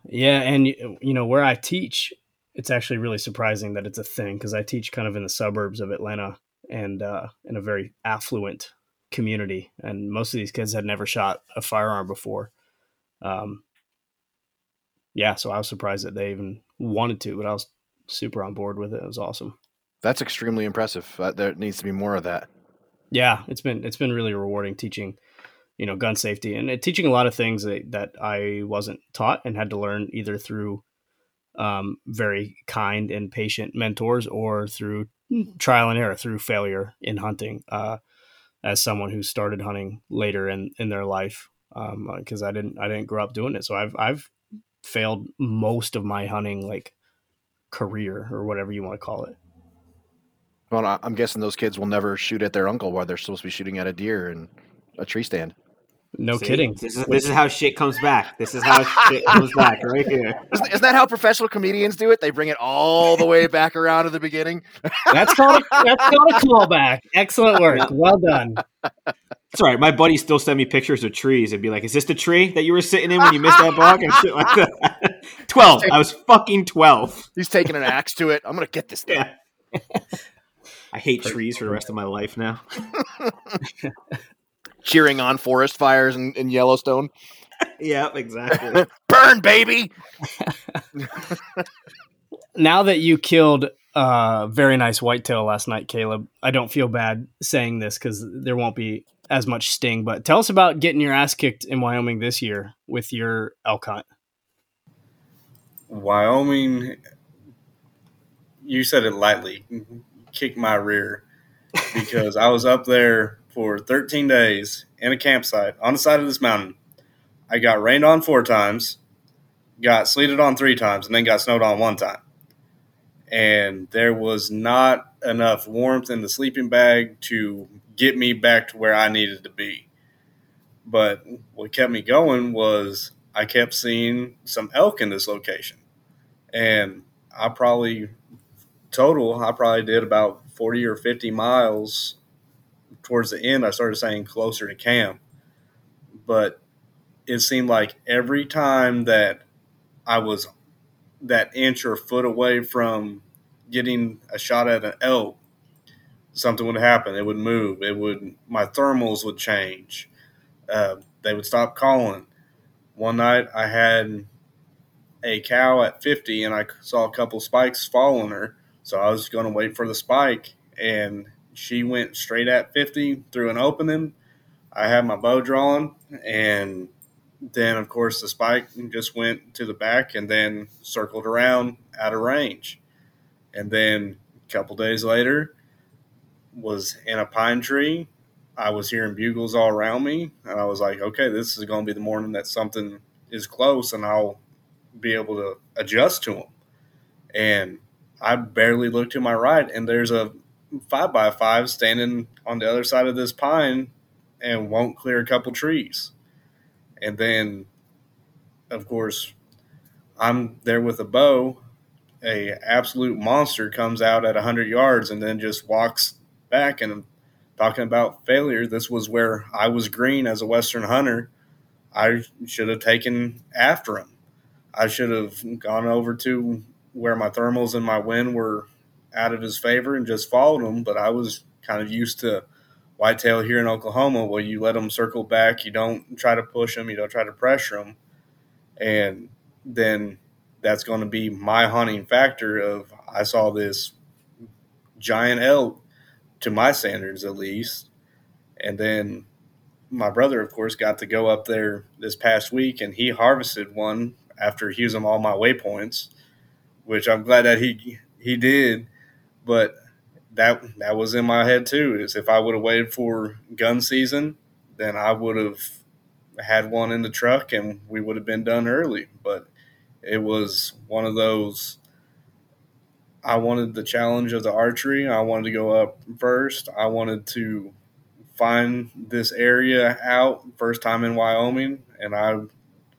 Yeah, and you know where I teach it's actually really surprising that it's a thing because I teach kind of in the suburbs of Atlanta and uh, in a very affluent community, and most of these kids had never shot a firearm before. Um, yeah, so I was surprised that they even wanted to, but I was super on board with it. It was awesome. That's extremely impressive. Uh, there needs to be more of that. Yeah, it's been it's been really rewarding teaching, you know, gun safety and uh, teaching a lot of things that, that I wasn't taught and had to learn either through um, very kind and patient mentors or through trial and error, through failure in hunting. Uh, as someone who started hunting later in, in their life, because um, I didn't I didn't grow up doing it, so I've I've failed most of my hunting like career or whatever you want to call it. Well, I'm guessing those kids will never shoot at their uncle while they're supposed to be shooting at a deer and a tree stand. No See, kidding. This is this is how shit comes back. This is how shit comes back right here. <laughs> Isn't, isn't, that how professional comedians do it? They bring it all the way back around to the beginning. <laughs> That's called a, that's called a callback. Excellent work. Well done. That's all right. My buddy still send me pictures of trees and be like, "Is this the tree that you were sitting in when you missed that buck?" And shit like that. <laughs> twelve. I was fucking twelve. He's taking an axe to it. I'm gonna get this thing. Yeah. I hate trees for the rest of my life now cheering on forest fires in, in Yellowstone. <laughs> yep, exactly. <laughs> Burn, baby. <laughs> now that you killed a very nice whitetail last night, Caleb, I don't feel bad saying this because there won't be as much sting. But tell us about getting your ass kicked in Wyoming this year with your elk hunt. Wyoming, you said it lightly, kicked my rear because I was up there for 13 days in a campsite on the side of this mountain. I got rained on four times, got sleeted on three times, and then got snowed on one time. And there was not enough warmth in the sleeping bag to get me back to where I needed to be. But what kept me going was I kept seeing some elk in this location. And I probably, total, I probably did about 40 or 50 miles towards the end, I started saying closer to camp. But it seemed like every time that I was that inch or foot away from getting a shot at an elk, something would happen. It would move. It would. My thermals would change. Uh, they would stop calling. One night I had a cow at 50 and I saw a couple spikes following her. So I was going to wait for the spike and she went straight at 50 through an opening. I had my bow drawn, and then, of course, the spike just went to the back and then circled around out of range. And then a couple days later, was in a pine tree. I was hearing bugles all around me, and I was like, okay, this is going to be the morning that something is close, and I'll be able to adjust to them. And I barely looked to my right, and there's a five by five standing on the other side of this pine and won't clear a couple trees. And then, of course, I'm there with a bow. A absolute monster comes out at 100 yards and then just walks back. And talking about failure, this was where I was green as a Western hunter. I should have taken after him. I should have gone over to where my thermals and my wind were out of his favor and just followed him. But I was kind of used to whitetail here in Oklahoma, where you let them circle back, you don't try to push them, you don't try to pressure them, and then that's going to be my hunting factor. Of I saw this giant elk to my standards at least, and then my brother, of course, got to go up there this past week, and he harvested one after using all my waypoints, which I'm glad that he he did but that that was in my head too. Is if I would have waited for gun season, then I would have had one in the truck and we would have been done early. But it was one of those. I wanted the challenge of the archery. I wanted to go up first. I wanted to find this area out first time in Wyoming, and I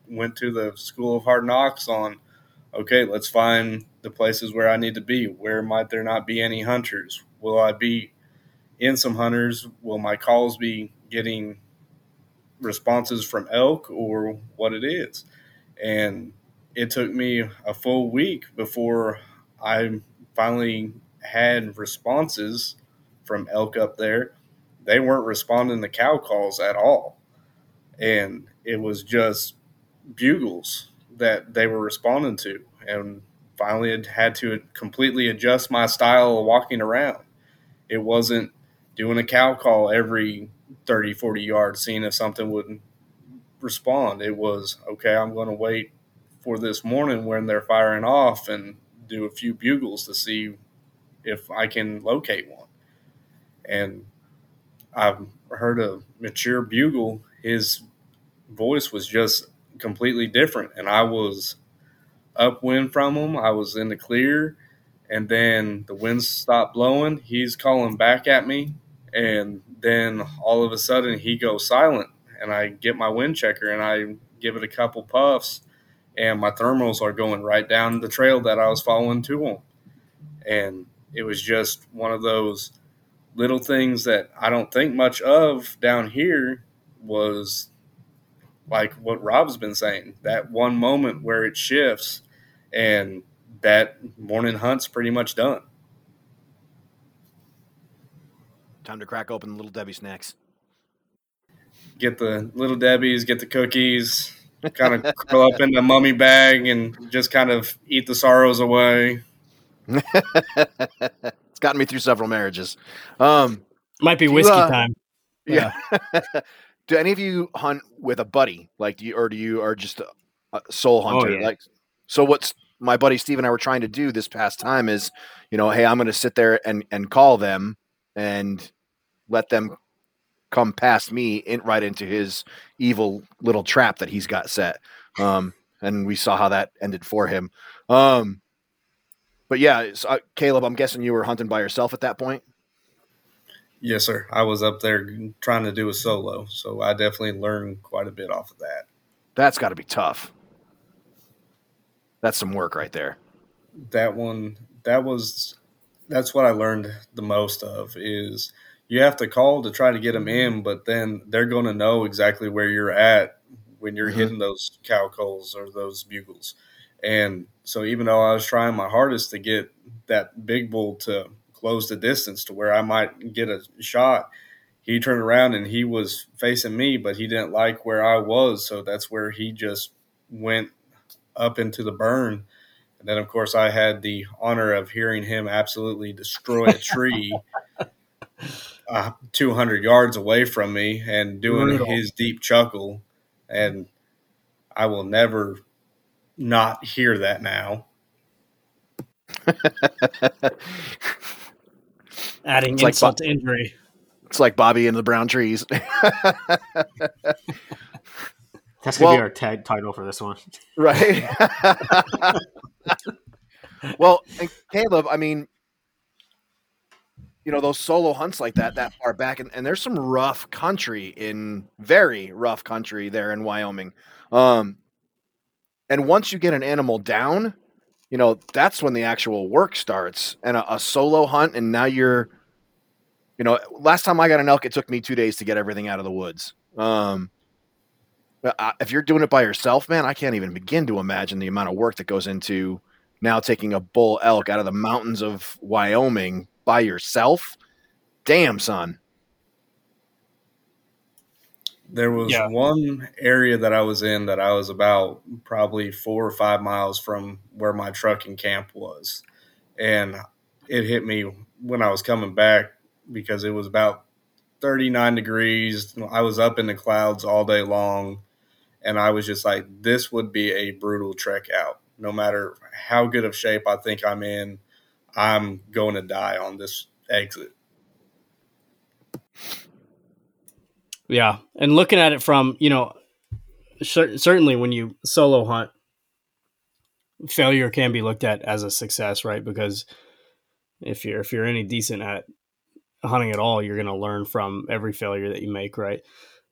went to the School of Hard Knocks on. Okay, let's find the places where I need to be. Where might there not be any hunters? Will I be in some hunters? Will my calls be getting responses from elk or what it is? And it took me a full week before I finally had responses from elk up there. They weren't responding to cow calls at all. And it was just bugles that they were responding to. And finally had had to completely adjust my style of walking around. It wasn't doing a cow call every 30, 40 yards, seeing if something would respond. It was, okay, I'm going to wait for this morning when they're firing off and do a few bugles to see if I can locate one. And I've heard a mature bugle, his voice was just completely different. And I was upwind from him, I was in the clear, and then the wind stopped blowing. He's calling back at me. And then all of a sudden he goes silent and I get my wind checker and I give it a couple puffs and my thermals are going right down the trail that I was following to him. And it was just one of those little things that I don't think much of down here was like what Rob's been saying that one moment where it shifts and that morning hunt's pretty much done. Time to crack open the little Debbie snacks. Get the little Debbie's, get the cookies, kind of <laughs> curl up in the mummy bag and just kind of eat the sorrows away. <laughs> it's gotten me through several marriages. Um, Might be whiskey uh, time. yeah. <laughs> do any of you hunt with a buddy? Like, do you, or do you are just a, soul hunter? yeah. Like, so what's my buddy Steve and I were trying to do this past time is, you know, hey, I'm going to sit there and and call them and let them come past me in right into his evil little trap that he's got set. Um, and we saw how that ended for him. Um, but yeah, it's, uh, Caleb, I'm guessing you were hunting by yourself at that point. Yes, sir. I was up there trying to do a solo, so I definitely learned quite a bit off of that. That's got to be tough. That's some work right there. That one, that was, that's what I learned the most of is you have to call to try to get them in, but then they're going to know exactly where you're at when you're Mhm. hitting those cow calls or those bugles. And so even though I was trying my hardest to get that big bull to close the distance to where I might get a shot, he turned around and he was facing me, but he didn't like where I was. So that's where he just went up into the burn. And then, of course, I had the honor of hearing him absolutely destroy a tree <laughs> uh, 200 yards away from me and doing Brutal. his deep chuckle. And I will never not hear that now. <laughs> Adding It's like insult to injury. It's like Bobby and the brown trees. <laughs> That's gonna Well- be our tag title for this one. <laughs> right. <laughs> well, and Caleb, I mean, you know, those solo hunts like that, that far back, and, and there's some rough country in very rough country there in Wyoming. Um, and once you get an animal down, you know, that's when the actual work starts and a, a solo hunt. And now you're, you know, last time I got an elk, it took me two days to get everything out of the woods. Um, I- if you're doing it by yourself, man, I can't even begin to imagine the amount of work that goes into now taking a bull elk out of the mountains of Wyoming by yourself. Damn, son. There was Yeah. one area that I was in that I was about probably four or five miles from where my trucking camp was. And it hit me when I was coming back because it was about 39 degrees. I was up in the clouds all day long. And I was just like, this would be a brutal trek out. No matter how good of shape I think I'm in, I'm going to die on this exit. Yeah, and looking at it from you know, cer- certainly when you solo hunt, failure can be looked at as a success, right? Because if you're if you're any decent at hunting at all, you're going to learn from every failure that you make, right?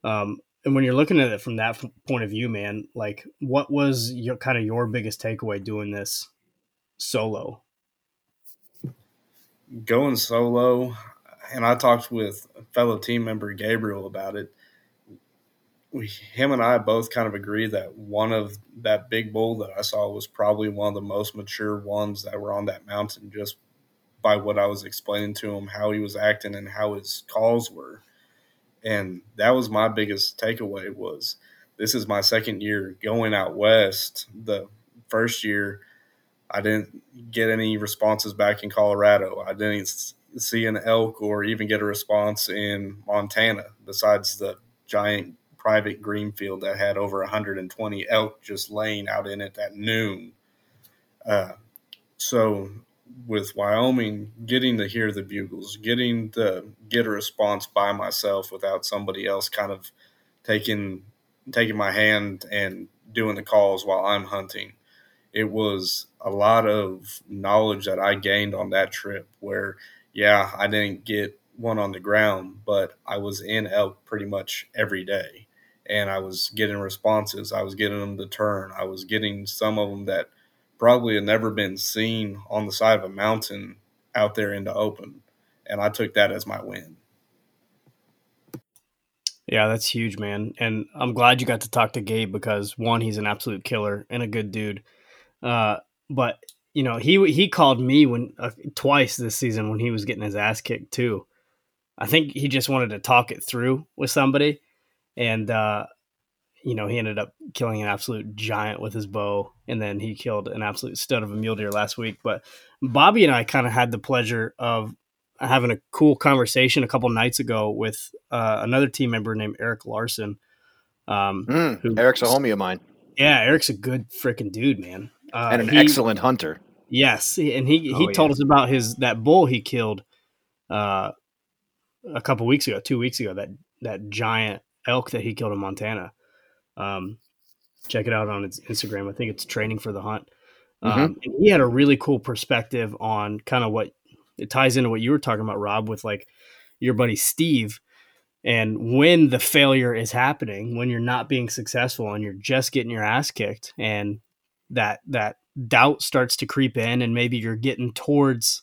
Um, and when you're looking at it from that point of view, man, like what was your kind of your biggest takeaway doing this solo? going solo and i talked with fellow team member gabriel about it we, him and I both kind of agree that one of that big bull that I saw was probably one of the most mature ones that were on that mountain just by what I was explaining to him, how he was acting and how his calls were. And that was my biggest takeaway was this is my second year going out west. The first year I didn't get any responses back in Colorado. I didn't see an elk or even get a response in Montana besides the giant private green field that had over 120 elk just laying out in it at noon. Uh, so with Wyoming, getting to hear the bugles, getting to get a response by myself without somebody else kind of taking taking my hand and doing the calls while I'm hunting. It was a lot of knowledge that I gained on that trip where yeah, I didn't get one on the ground, but I was in elk pretty much every day. And I was getting responses. I was getting them to turn. I was getting some of them that probably had never been seen on the side of a mountain out there in the open. And I took that as my win. Yeah, that's huge, man. And I'm glad you got to talk to Gabe because one, he's an absolute killer and a good dude. Uh, but you know, he he called me when uh, twice this season when he was getting his ass kicked too. I think he just wanted to talk it through with somebody, and uh, you know, he ended up killing an absolute giant with his bow, and then he killed an absolute stud of a mule deer last week. But Bobby and I kind of had the pleasure of having a cool conversation a couple nights ago with uh, another team member named Eric Larson. Um, mm, who, Eric's a homie of mine. Yeah, Eric's a good freaking dude, man, uh, and an he, excellent hunter. Yes, and he he oh, told yeah. us about his that bull he killed uh, a couple weeks ago, two weeks ago. That that giant elk that he killed in Montana. Um, check it out on his Instagram. I think it's training for the hunt. Mm-hmm. Um, he had a really cool perspective on kind of what it ties into what you were talking about, Rob, with like your buddy Steve. And when the failure is happening, when you're not being successful and you're just getting your ass kicked, and that that doubt starts to creep in and maybe you're getting towards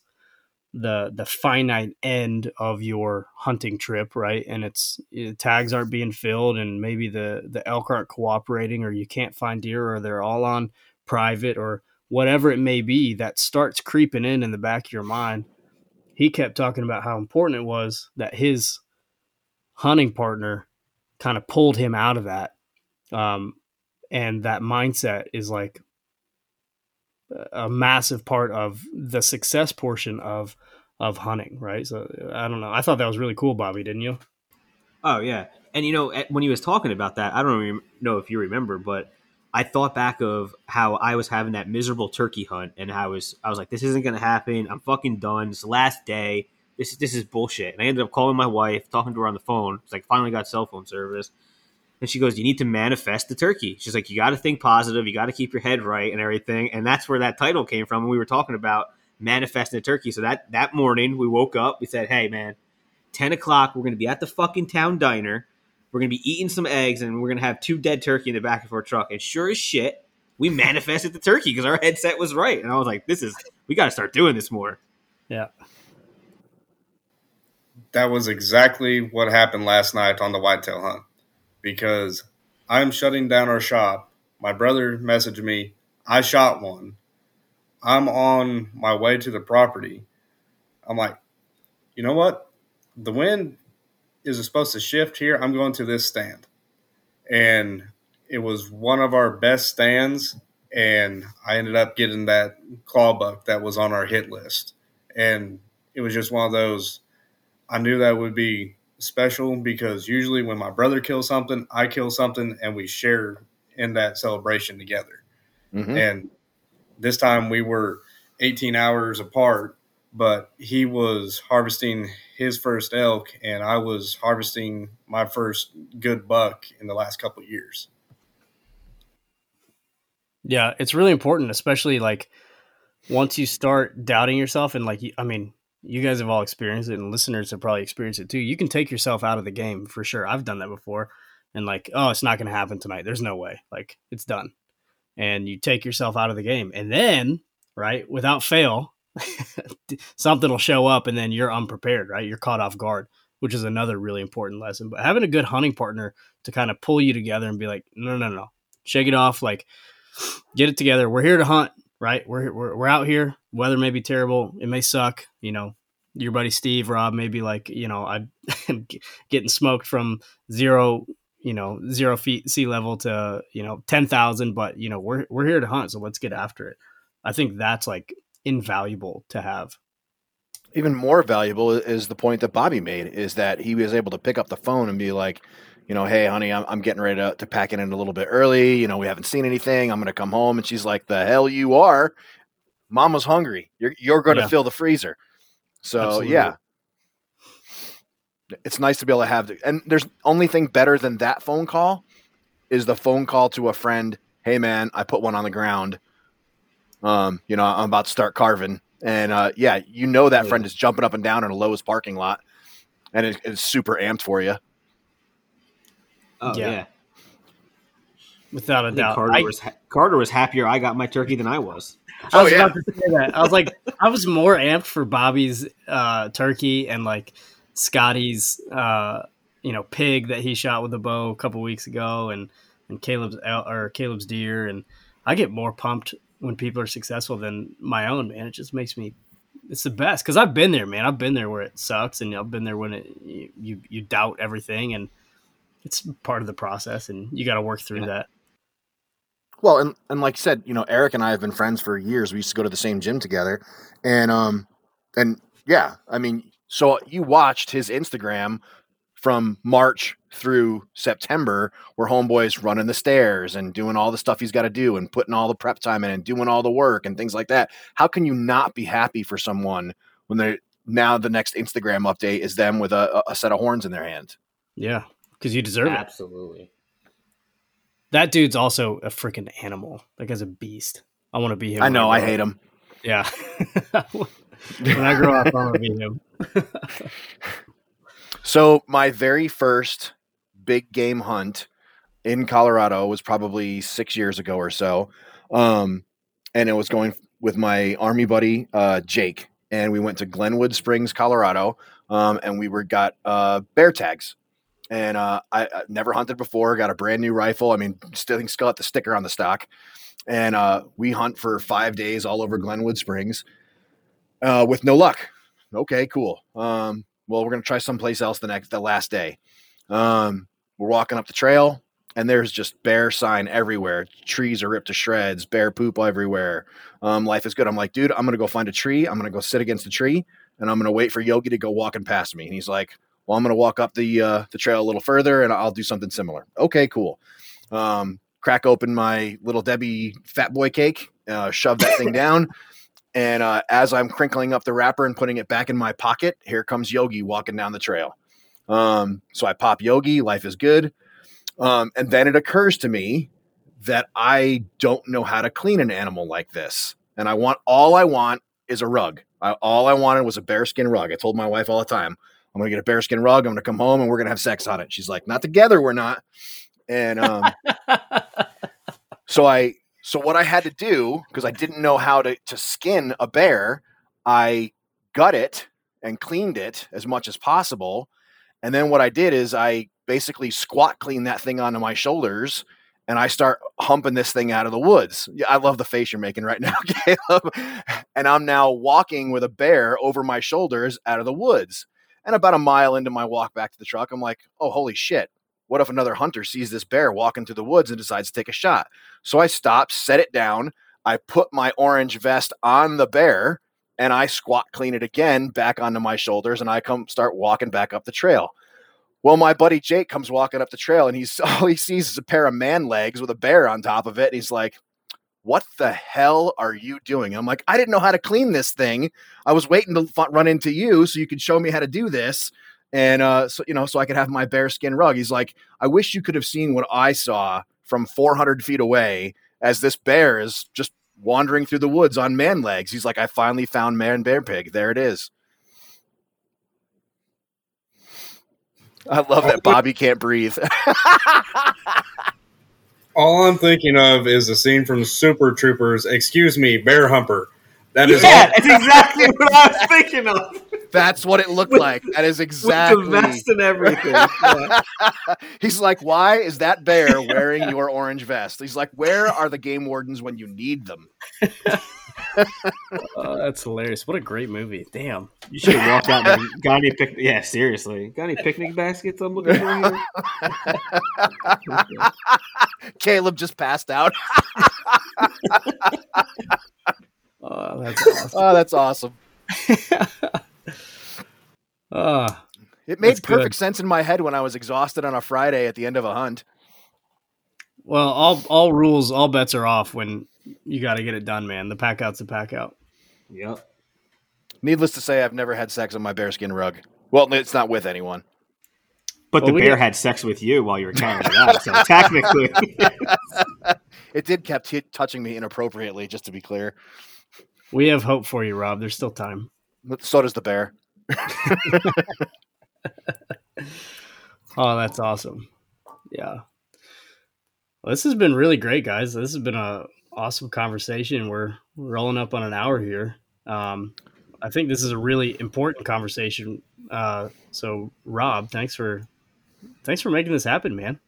the the finite end of your hunting trip right? And it's tags aren't being filled and maybe the the elk aren't cooperating or you can't find deer or they're all on private or whatever it may be that starts creeping in in the back of your mind. He kept talking about how important it was that his hunting partner kind of pulled him out of that um, and that mindset is like a massive part of the success portion of of hunting, right? So uh, I don't know. I thought that was really cool, Bobby. Didn't you? Oh yeah, and you know when he was talking about that, I don't know if you remember, but I thought back of how I was having that miserable turkey hunt, and I was I was like, this isn't gonna happen. I'm fucking done. It's the last day. This this is bullshit. And I ended up calling my wife, talking to her on the phone. It's like finally got cell phone service. And she goes, You need to manifest the turkey. She's like, You got to think positive. You got to keep your head right and everything. And that's where that title came from. And we were talking about manifesting the turkey. So that, that morning, we woke up. We said, Hey, man, 10 o'clock, we're going to be at the fucking town diner. We're going to be eating some eggs and we're going to have two dead turkey in the back of our truck. And sure as shit, we manifested the turkey because our headset was right. And I was like, This is, we got to start doing this more. Yeah. That was exactly what happened last night on the whitetail hunt because I'm shutting down our shop. My brother messaged me. I shot one. I'm on my way to the property. I'm like, you know what? The wind is supposed to shift here. I'm going to this stand. And it was one of our best stands. And I ended up getting that claw buck that was on our hit list. And it was just one of those, I knew that would be special because usually when my brother kills something, I kill something, and we share in that celebration together. Mm-hmm. And this time we were 18 hours apart, but he was harvesting his first elk, and I was harvesting my first good buck in the last couple years. Yeah, it's really important, especially like once you start doubting yourself and like I mean, you guys have all experienced it and listeners have probably experienced it too. You can take yourself out of the game for sure. I've done that before. And like, oh, it's not going to happen tonight. There's no way. Like, it's done. And you take yourself out of the game. And then, right, without fail, <laughs> something will show up and then you're unprepared, right? You're caught off guard, which is another really important lesson. But having a good hunting partner to kind of pull you together and be like, no, no, no, shake it off, like get it together. We're here to hunt, right? We're we're, we're out here. Weather may be terrible. It may suck. You know, your buddy Steve, Rob, may be like, you know, <laughs> I'm getting smoked from zero you know zero feet sea level to you know 10,000 but you know we're we're here to hunt so let's get after it i think that's like invaluable to have even more valuable is the point that Bobby made is that he was able to pick up the phone and be like, you know, hey, honey, I'm, I'm getting ready to, to pack it in a little bit early. You know, we haven't seen anything. I'm going to come home. And she's like, the hell you are. Mama's hungry. You're, you're going to yeah. fill the freezer. So, Absolutely. yeah, it's nice to be able to have the, and there's only thing better than that phone call is the phone call to a friend hey man i put one on the ground. Um you know i'm about to start carving. And uh yeah you know that friend is jumping up and down in a Lowe's parking lot and it, it's super amped for you oh yeah, yeah. without a doubt. Carter I, was ha- carter was happier i got my turkey than i was. I was oh, yeah. about to say that. I was like, I was more amped for Bobby's uh, turkey and like Scotty's uh, you know pig that he shot with a bow a couple weeks ago, and and Caleb's or Caleb's deer, and I get more pumped when people are successful than my own man. It just makes me it's the best because I've been there, man. I've been there where it sucks, and I've been there when it you you doubt everything, and it's part of the process, and you got to work through yeah. that. Well, and and like I said, you know, Eric and I have been friends for years. We used to go to the same gym together, and um, and yeah, I mean, so you watched his Instagram from March through September, where Homeboy's running the stairs and doing all the stuff he's got to do and putting all the prep time in and doing all the work and things like that. How can you not be happy for someone when they now the next Instagram update is them with a, a set of horns in their hand? Yeah, because you deserve Absolutely. it. Absolutely. That dude's also a freaking animal. That guy's a beast. I want to be him. I know. I hate him. Yeah. <laughs> when I grow up, I want to be him. <laughs> so my very first big game hunt in Colorado was probably six years ago or so, um, and it was going with my army buddy uh, Jake, and we went to Glenwood Springs, Colorado, um, and we were got uh, bear tags. And uh, I, I, never hunted before. Got a brand new rifle. I mean, still, still got the sticker on the stock. And uh, we hunt for five days all over Glenwood Springs uh, with no luck. Okay, cool. Um, well, we're gonna try someplace else the next the last day. Um, we're walking up the trail, and there's just bear sign everywhere. Trees are ripped to shreds, bear poop everywhere. Um, life is good. I'm like, dude, I'm gonna go find a tree. I'm gonna go sit against the tree, and I'm gonna wait for Yogi to go walking past me. And he's like, well, I'm gonna walk up the uh, the trail a little further, and I'll do something similar. Okay, cool. Um, crack open my little Debbie Fat Boy cake, uh, shove that thing down. And uh, as I'm crinkling up the wrapper and putting it back in my pocket, here comes Yogi walking down the trail. Um, so I pop Yogi, life is good. Um, and then it occurs to me that I don't know how to clean an animal like this. And I want all I want is a rug. I, all I wanted was a bearskin rug. I told my wife all the time, I'm going to get a bearskin rug. I'm going to come home and we're going to have sex on it. She's like, not together, we're not. And um, <laughs> so I so what I had to do, because I didn't know how to, to skin a bear, I gut it and cleaned it as much as possible. And then what I did is I basically squat clean that thing onto my shoulders and I start humping this thing out of the woods. Yeah, I love the face you're making right <laughs> now, Caleb. And I'm now walking with a bear over my shoulders out of the woods. And about a mile into my walk back to the truck, I'm like, oh, holy shit. What if another hunter sees this bear walking through the woods and decides to take a shot? So I stop, set it down. I put my orange vest on the bear and I squat clean it again back onto my shoulders and I come start walking back up the trail. Well, my buddy Jake comes walking up the trail and he's <laughs> all he sees is a pair of man legs with a bear on top of it. And he's like, What the hell are you doing? I'm like, I didn't know how to clean this thing. I was waiting to run into you so you could show me how to do this and uh, so you know, so I could have my bearskin rug. He's like, I wish you could have seen what I saw from 400 feet away as this bear is just wandering through the woods on man legs. He's like, I finally found man bear pig. There it is. I love that Bobby can't breathe. <laughs> All I'm thinking of is a scene from Super Troopers. Excuse me, Bear Humper. That is yeah, all- that's exactly what I was thinking of. That's what it looked With- like. That is With exactly. the vest and everything. Yeah. <laughs> He's like, why is that bear wearing your orange vest? He's like, where are the game wardens when you need them? <laughs> Oh, that's hilarious. What a great movie. Damn. You should have walked out and <laughs> got any pic- Yeah, seriously. Got any picnic baskets I'm looking for here? Caleb just passed out. Oh, oh, that's awesome. oh, that's awesome. Oh, <laughs> It made That's good. perfect sense in my head when I was exhausted on a Friday at the end of a hunt. well, all all rules, all bets are off when you got to get it done, man. The pack out's a pack out. Yep. Needless to say, I've never had sex on my bearskin rug. Well, it's not with anyone. But Well, the bear got- had sex with you while you were carrying it out. So technically, <laughs> It did kept hit, touching me inappropriately, just to be clear. We have hope for you, Rob. There's still time. So does the bear. <laughs> Oh, that's awesome. Yeah. Well, this has been really great, guys. This has been a awesome conversation. We're rolling up on an hour here. Um, I think this is a really important conversation. Uh, so, Rob, thanks for thanks for making this happen, man.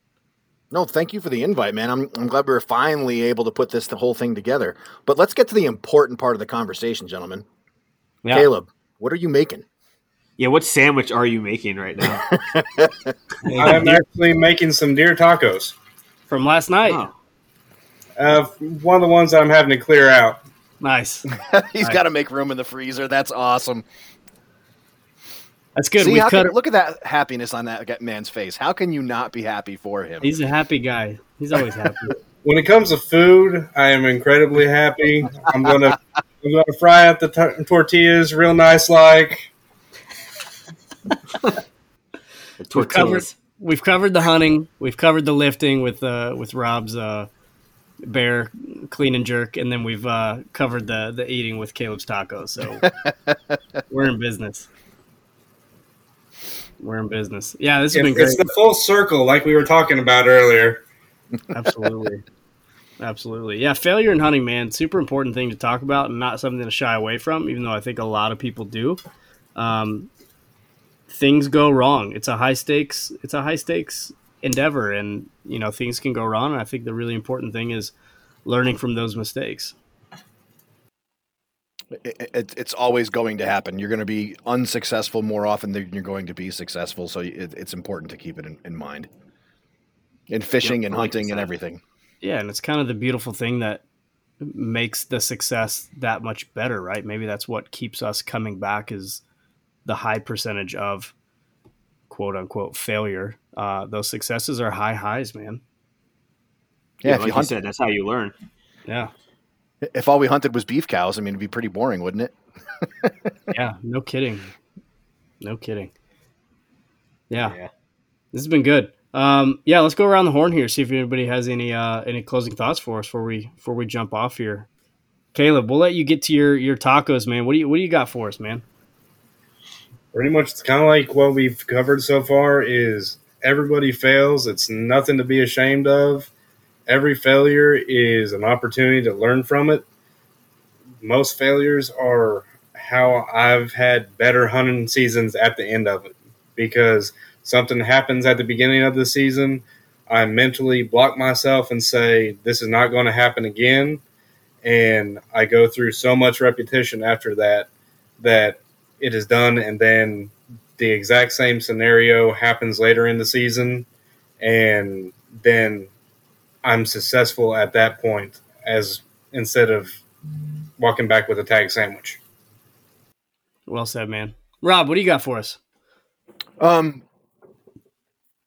No, thank you for the invite, man. I'm, I'm glad we were finally able to put this the whole thing together. But let's get to the important part of the conversation, gentlemen. Yeah. Caleb, what are you making? yeah. What sandwich are you making right now? <laughs> I'm actually making some deer tacos. From last night. Oh, Uh, one of the ones that I'm having to clear out. Nice. <laughs> He's Right. got to make room in the freezer. That's awesome. That's good. See, we cut can, look at that happiness on that man's face. How can you not be happy for him? He's a happy guy. He's always happy. <laughs> When it comes to food, I am incredibly happy. I'm gonna I'm gonna fry up the t- tortillas real nice, like the <laughs> We've covered, tortillas. we've covered the hunting. We've covered the lifting with uh, with Rob's uh, bear clean and jerk, and then we've uh, covered the the eating with Caleb's tacos. So <laughs> we're in business. We're in business. Yeah, this has been great. it's the full circle, like we were talking about earlier. Absolutely. Absolutely. Yeah, failure in hunting, man, super important thing to talk about and not something to shy away from, even though I think a lot of people do. Um, things go wrong. It's a high stakes it's a high stakes endeavor and you know, things can go wrong and I think the really important thing is learning from those mistakes. It, it, it's always going to happen. You're going to be unsuccessful more often than you're going to be successful. So it, it's important to keep it in, in mind. In fishing Yep, and I like hunting and everything. Yeah, and it's kind of the beautiful thing that makes the success that much better, right? Maybe that's what keeps us coming back is the high percentage of quote unquote failure. Uh, those successes are high highs, man. Yeah, Yeah, if like you you hunt, said, that's how you learn. Yeah, if all we hunted was beef cows, I mean, it'd be pretty boring, wouldn't it? <laughs> yeah, no kidding, no kidding. Yeah, Yeah. this has been good. Um, yeah, let's go around the horn here. See if anybody has any uh, any closing thoughts for us before we before we jump off here. Caleb, we'll let you get to your your tacos, man. What do you what do you got for us, man? Pretty much, it's kind of like what we've covered so far. Is everybody fails? It's nothing to be ashamed of. Every failure is an opportunity to learn from it. Most failures are how I've had better hunting seasons at the end of it because something happens at the beginning of the season. I mentally block myself and say, This is not going to happen again. And I go through so much repetition after that that it is done. And then the exact same scenario happens later in the season. And then I'm successful at that point as instead of walking back with a tag sandwich. Well said, man. Rob, what do you got for us? Um,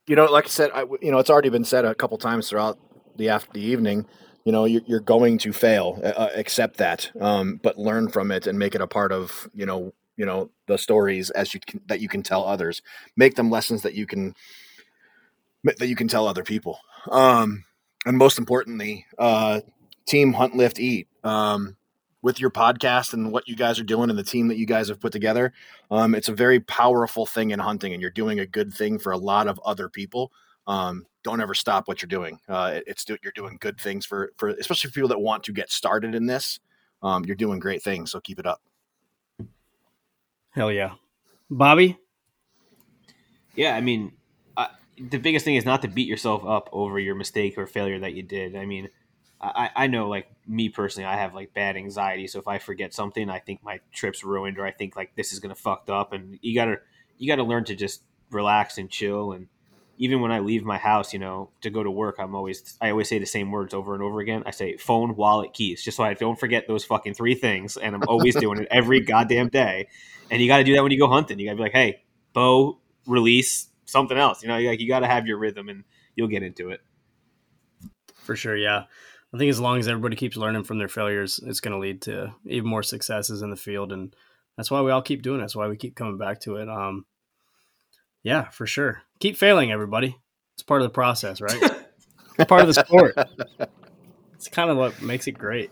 you know, like I said, I, you know, it's already been said a couple times throughout the after the evening. You know, you're, you're going to fail. Uh, uh, accept that, um, but learn from it and make it a part of you know, you know, the stories as you can, that you can tell others. Make them lessons that you can that you can tell other people. Um, and most importantly, uh, team hunt, lift, eat. Um, with your podcast and what you guys are doing and the team that you guys have put together, um, it's a very powerful thing in hunting, and you're doing a good thing for a lot of other people. Um, don't ever stop what you're doing. Uh, it's you're doing good things for for especially for people that want to get started in this. Um, you're doing great things, so keep it up. Hell yeah. Bobby. Yeah, I mean, I, the biggest thing is not to beat yourself up over your mistake or failure that you did. I mean, I, I know, like me personally, I have like bad anxiety. So if I forget something, I think my trip's ruined, or I think like this is gonna fucked up. And you gotta you gotta learn to just relax and chill. And even when I leave my house, you know, to go to work, I'm always I always say the same words over and over again. I say phone, wallet, keys, just so I don't forget those fucking three things. And I'm always <laughs> doing it every goddamn day. And you got to do that when you go hunting. You got to be like, hey, bow, release, something else. You know, like you got to have your rhythm, and you'll get into it. For sure, yeah. I think as long as everybody keeps learning from their failures, it's going to lead to even more successes in the field, and that's why we all keep doing it. That's why we keep coming back to it. Um, yeah, for sure. Keep failing, everybody. It's part of the process, right? <laughs> part of the sport. It's kind of what makes it great.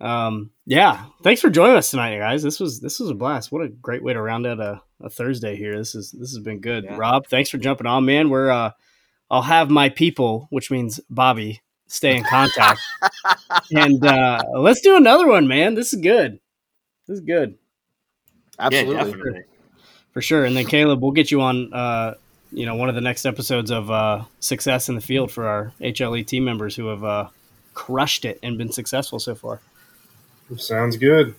Um, yeah, thanks for joining us tonight, guys. This was this was a blast. What a great way to round out a, a Thursday here. This is this has been good. Yeah. Rob, thanks for jumping on, man. We're uh, I'll have my people, which means Bobby, stay in contact, and uh, let's do another one, man. This is good. This is good Absolutely. Yeah, definitely. for sure. And then Caleb, we'll get you on. Uh, you know, one of the next episodes of uh, Success in the Field for our HLE team members who have uh, crushed it and been successful so far. Sounds good.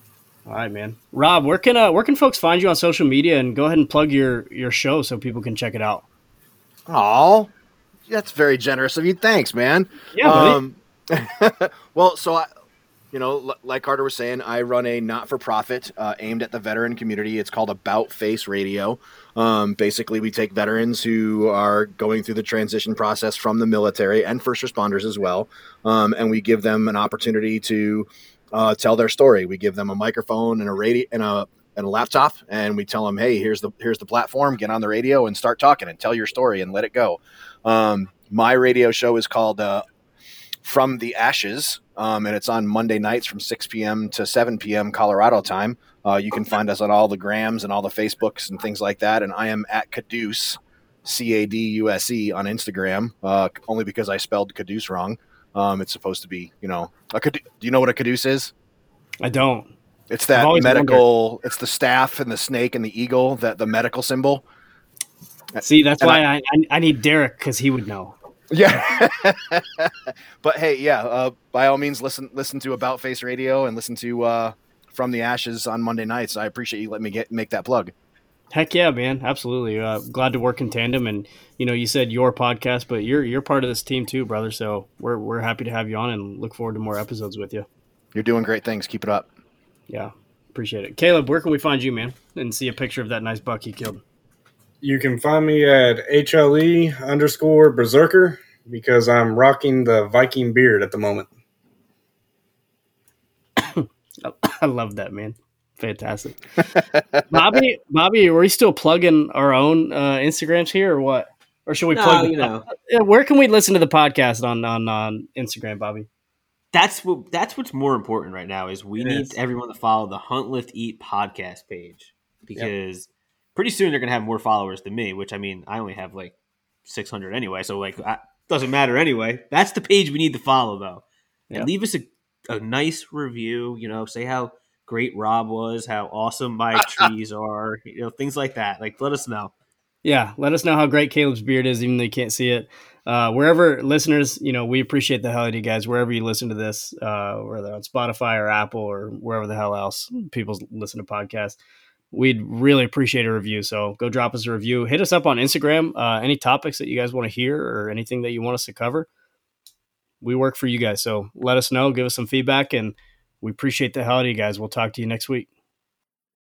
All right, man. Rob, where can uh, where can folks find you on social media and go ahead and plug your your show so people can check it out? Oh, that's very generous of you. Thanks, man. Yeah. Um, <laughs> well, so I, you know, l- like Carter was saying, I run a not-for-profit uh, aimed at the veteran community. It's called About Face Radio. Um, basically, we take veterans who are going through the transition process from the military and first responders as well, um, and we give them an opportunity to uh, tell their story. We give them a microphone and a radio and a and a laptop, and we tell them, "Hey, here's the here's the platform. Get on the radio and start talking and tell your story and let it go." Um, my radio show is called uh, From the Ashes, um, and it's on Monday nights from 6 p.m. to 7 p.m. Colorado time. Uh, you can find us on all the grams and all the Facebooks and things like that. And I am at Caduse, C A D U S E, on Instagram, uh, only because I spelled Caduce wrong. Um, it's supposed to be, you know, a cadu- do you know what a Caduce is? I don't. It's that medical. It's the staff and the snake and the eagle. That the medical symbol. See, that's And why I, I, I need Derek because he would know. Yeah. <laughs> but hey, yeah. Uh, by all means, listen listen to About Face Radio and listen to uh, From the Ashes on Monday nights. I appreciate you letting me get make that plug. Heck yeah, man! Absolutely. Uh, glad to work in tandem, and you know, you said your podcast, but you're you're part of this team too, brother. So we're we're happy to have you on, and look forward to more episodes with you. You're doing great things. Keep it up. Yeah, appreciate it. Caleb, where can we find you, man? And see a picture of that nice buck you killed. You can find me at HLE underscore Berserker because I'm rocking the Viking beard at the moment. <coughs> I love that, man. Fantastic. <laughs> Bobby, Bobby, are we still plugging our own uh, Instagrams here, or what? Or should we No, plug? you know. Where can we listen to the podcast on on on Instagram, Bobby? That's what that's what's more important right now is we It need is. everyone to follow the Hunt Lift Eat podcast page because pretty soon they're gonna have more followers than me. Which I mean, I only have like six hundred anyway, so like I, doesn't matter anyway. That's the page we need to follow though, and Yeah. leave us a, a nice review. You know, say how great Rob was, how awesome my <laughs> trees are, you know, things like that. Like, let us know. Yeah, let us know how great Caleb's beard is, even though you can't see it. Uh, wherever listeners, you know, we appreciate the hell out of you guys. Wherever you listen to this, uh, whether on Spotify or Apple or wherever the hell else people listen to podcasts, we'd really appreciate a review. So go drop us a review. Hit us up on Instagram. Uh, any topics that you guys want to hear or anything that you want us to cover, we work for you guys. So let us know. Give us some feedback, and we appreciate the hell out of you guys. We'll talk to you next week.